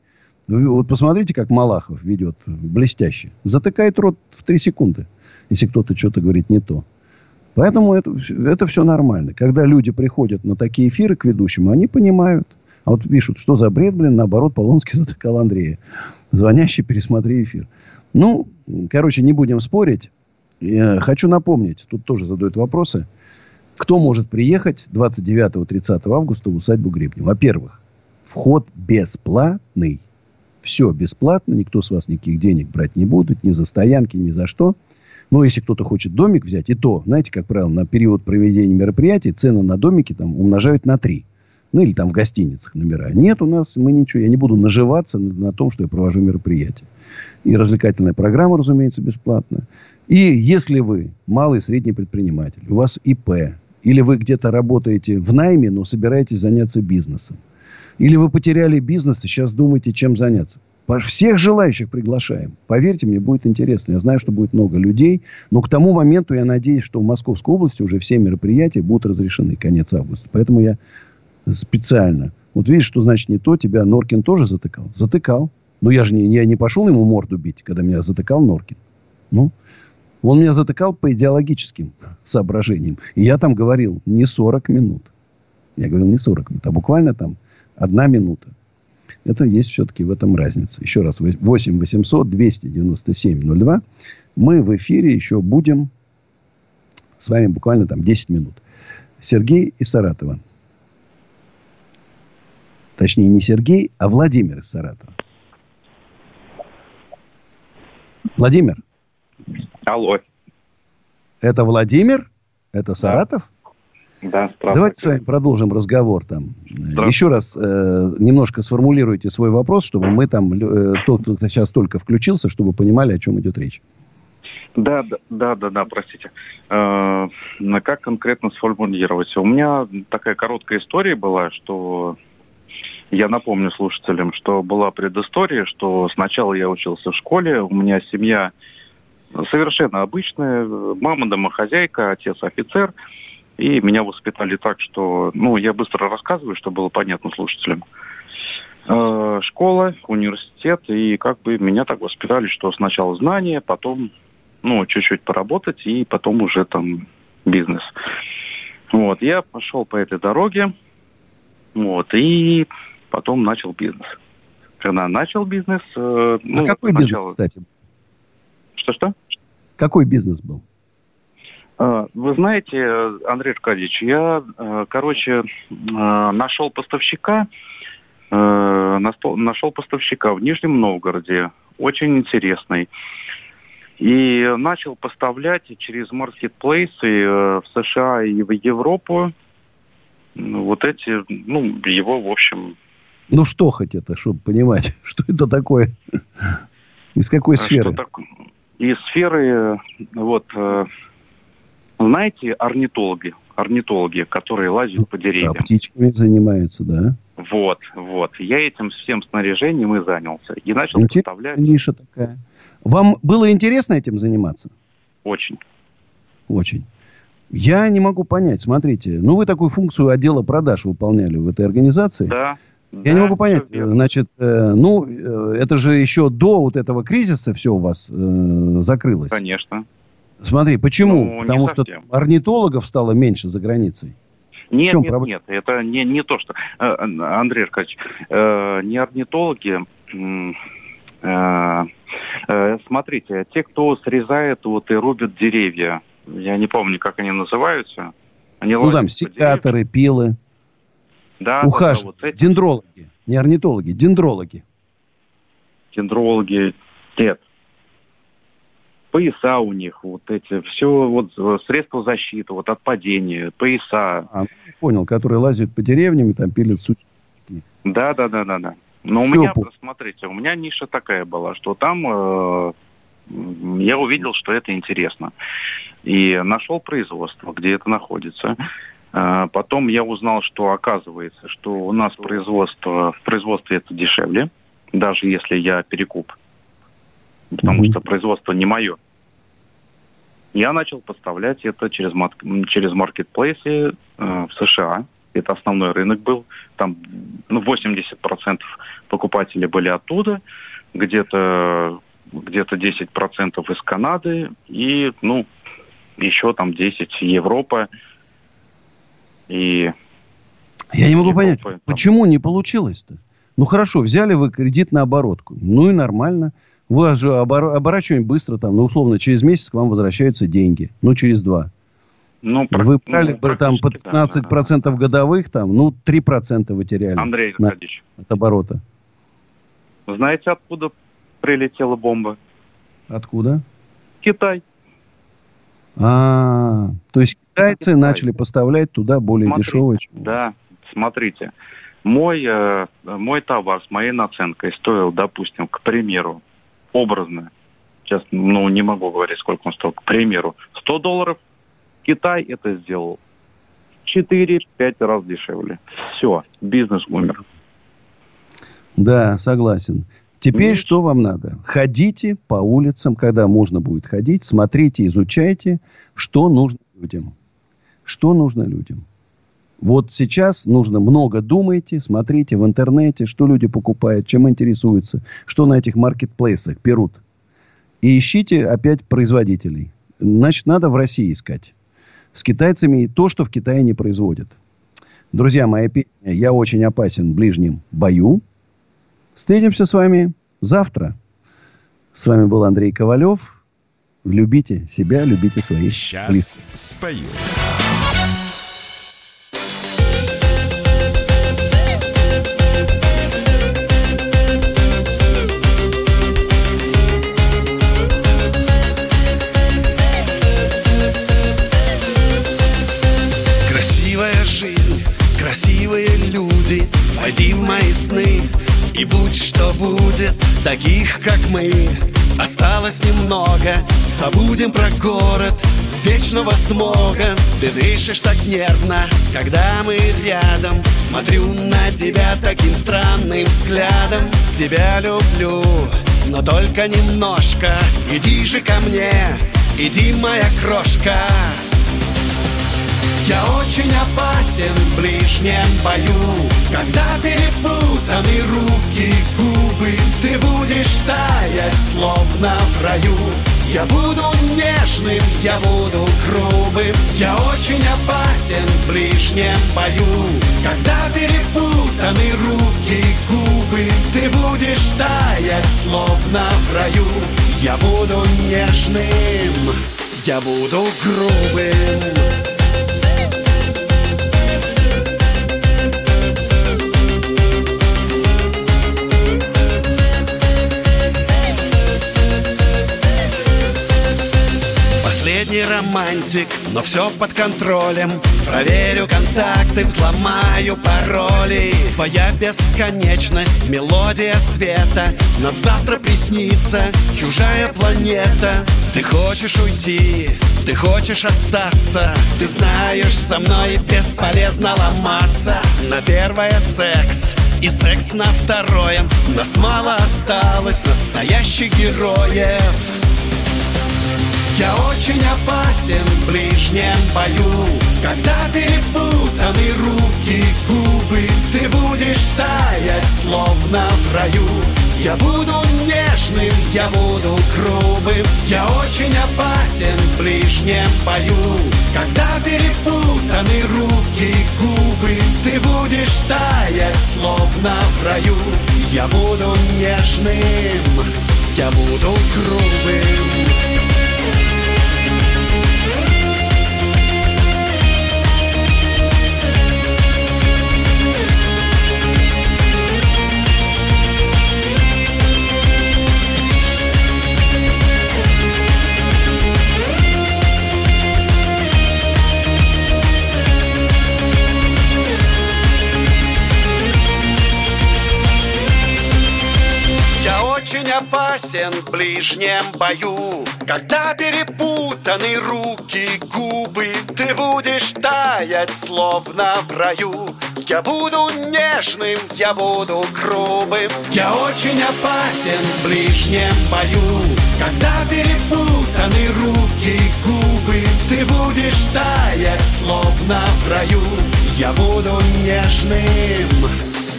Вот посмотрите, как Малахов ведет, блестяще. Затыкает рот в три секунды, если кто-то что-то говорит не то. Поэтому это, это все нормально. Когда люди приходят на такие эфиры к ведущему, они понимают. А вот пишут, что за бред, блин, наоборот, Полонский затыкал Андрея. Звонящий, пересмотри эфир. Ну, короче, не будем спорить. Я хочу напомнить, тут тоже задают вопросы. Кто может приехать 29-30 августа в усадьбу Гребня? Во-первых, вход бесплатный. Все бесплатно, никто с вас никаких денег брать не будет, ни за стоянки, ни за что. Но если кто-то хочет домик взять, и то, знаете, как правило, на период проведения мероприятий цены на домики там умножают на 3. Ну, или там в гостиницах номера. Нет у нас, мы ничего, я не буду наживаться на, на том, что я провожу мероприятие. И развлекательная программа, разумеется, бесплатная. И если вы малый и средний предприниматель, у вас ИП, или вы где-то работаете в найме, но собираетесь заняться бизнесом, или вы потеряли бизнес и сейчас думаете, чем заняться. Всех желающих приглашаем. Поверьте мне, будет интересно. Я знаю, что будет много людей. Но к тому моменту я надеюсь, что в Московской области уже все мероприятия будут разрешены. Конец августа. Поэтому я специально. Вот видишь, что значит не то. Тебя Норкин тоже затыкал? Затыкал. Но я же не, я не пошел ему морду бить, когда меня затыкал Норкин. Ну, он меня затыкал по идеологическим соображениям. И я там говорил не 40 минут. Я говорил не 40 минут, а буквально там одна минута. Это есть все-таки в этом разница. Еще раз, 8 800 297 02. Мы в эфире еще будем с вами буквально там 10 минут. Сергей из Саратова. Точнее, не Сергей, а Владимир из Саратова. Владимир. Алло. Это Владимир? Это Саратов? Да, Давайте с вами продолжим разговор там. Еще раз э, немножко сформулируйте свой вопрос, чтобы мы там, э, тот, кто сейчас только включился, чтобы понимали, о чем идет речь. Да, да, да, да, да простите. Э, как конкретно сформулировать? У меня такая короткая история была, что я напомню слушателям, что была предыстория, что сначала я учился в школе, у меня семья совершенно обычная, мама домохозяйка, отец офицер – и меня воспитали так, что, ну, я быстро рассказываю, чтобы было понятно слушателям. Э, школа, университет, и как бы меня так воспитали, что сначала знания, потом, ну, чуть-чуть поработать, и потом уже там бизнес. Вот, я пошел по этой дороге, вот, и потом начал бизнес. Когда начал бизнес... Э, а ну, какой сначала... бизнес, кстати? Что-что? Какой бизнес был? А, вы знаете, Андрей Аркадьевич, я, э, короче, э, нашел поставщика, э, нашел поставщика в Нижнем Новгороде, очень интересный. И начал поставлять через маркетплейсы в США и в Европу вот эти, ну, его, в общем... Ну, что хоть это, чтобы понимать, что это такое? Из какой сферы? Что так... Из сферы, вот, знаете, орнитологи, орнитологи, которые лазят по деревьям. Да, птичками занимаются, да. Вот, вот. Я этим всем снаряжением и занялся. И начал Интересная поставлять... ниша такая. Вам было интересно этим заниматься? Очень. Очень. Я не могу понять. Смотрите, ну вы такую функцию отдела продаж выполняли в этой организации. Да. Я да, не могу понять, значит, э, ну, э, это же еще до вот этого кризиса все у вас э, закрылось. Конечно. Смотри, почему? Ну, Потому что орнитологов стало меньше за границей. Нет, нет, проблема? нет, это не, не то, что... Э, Андрей Аркадьевич, э, не орнитологи... Э, э, смотрите, те, кто срезает вот и рубят деревья, я не помню, как они называются. Они ну, там секаторы, пилы. Да, Ухаж, да, да, вот эти... дендрологи, не орнитологи, дендрологи. Дендрологи, нет, пояса у них, вот эти, все вот э, средства защиты, вот от падения, пояса. А, понял, которые лазят по деревням и там пилят сучки. Да, да, да, да, да. Но у меня, по... смотрите, у меня ниша такая была, что там э, я увидел, что это интересно. И нашел производство, где это находится. Э, потом я узнал, что оказывается, что у нас производство, в производстве это дешевле, даже если я перекуп потому mm-hmm. что производство не мое. Я начал поставлять это через, через маркетплейсы э, в США. Это основной рынок был. Там ну, 80% покупателей были оттуда, где-то где-то 10% из Канады и, ну, еще там 10 Европа. И я не могу Европа, понять, там... почему не получилось-то? Ну хорошо, взяли вы кредит на оборотку. Ну и нормально. Вы же обор- оборачиваем быстро, там, ну, условно, через месяц к вам возвращаются деньги. Ну, через два. Ну, вы брали ну, там по 15% да, годовых, там, ну, 3% вы теряли. Андрей Аркадьевич. От оборота. Знаете, откуда прилетела бомба? Откуда? Китай. А, то есть китайцы Китай. начали поставлять туда более смотрите, дешевые. Да, смотрите. Мой, э, мой товар с моей наценкой стоил, допустим, к примеру, образно, сейчас ну, не могу говорить, сколько он стоил, к примеру, 100 долларов, Китай это сделал 4-5 раз дешевле. Все, бизнес умер. Да, согласен. Теперь Нет. что вам надо? Ходите по улицам, когда можно будет ходить, смотрите, изучайте, что нужно людям. Что нужно людям. Вот сейчас нужно много думайте, смотрите в интернете, что люди покупают, чем интересуются, что на этих маркетплейсах берут. И ищите опять производителей. Значит, надо в России искать. С китайцами то, что в Китае не производят. Друзья, моя песня «Я очень опасен в ближнем бою». Встретимся с вами завтра. С вами был Андрей Ковалев. Любите себя, любите своих Сейчас близких. спою. И будь что будет Таких, как мы, осталось немного. Забудем про город вечного смога. Ты дышишь так нервно, когда мы рядом. Смотрю на тебя таким странным взглядом. Тебя люблю, но только немножко. Иди же ко мне, иди, моя крошка я очень опасен в ближнем бою. Когда перепутаны руки, губы Ты будешь таять, словно в раю. Я буду нежным, я буду грубым. Я очень опасен в ближнем бою. Когда перепутаны руки, губы Ты будешь таять, словно в раю. Я буду нежным, я буду грубым романтик, но все под контролем. Проверю контакты, взломаю пароли. Твоя бесконечность, мелодия света. Нам завтра приснится чужая планета. Ты хочешь уйти, ты хочешь остаться. Ты знаешь, со мной бесполезно ломаться. На первое секс и секс на второе. Нас мало осталось настоящих героев я очень опасен в ближнем бою. Когда перепутаны руки, губы Ты будешь таять, словно в раю. Я буду нежным, я буду грубым. Я очень опасен в ближнем бою. Когда перепутаны руки, губы Ты будешь таять, словно в раю. Я буду нежным, я буду грубым опасен в ближнем бою. Когда перепутаны руки, губы Ты будешь таять, словно в раю. Я буду нежным, я буду грубым. Я очень опасен в ближнем бою. Когда перепутаны руки, губы Ты будешь таять, словно в раю. Я буду нежным,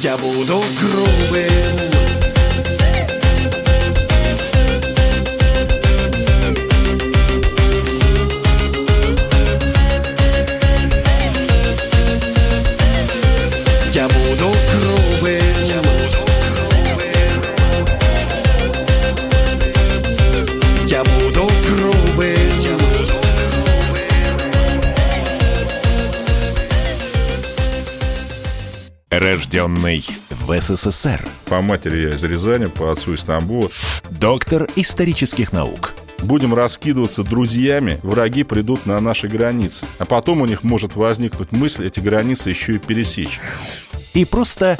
я буду грубым Рожденный в СССР. По матери я из Рязани, по отцу из Тамбова. Доктор исторических наук. Будем раскидываться друзьями, враги придут на наши границы. А потом у них может возникнуть мысль эти границы еще и пересечь. И просто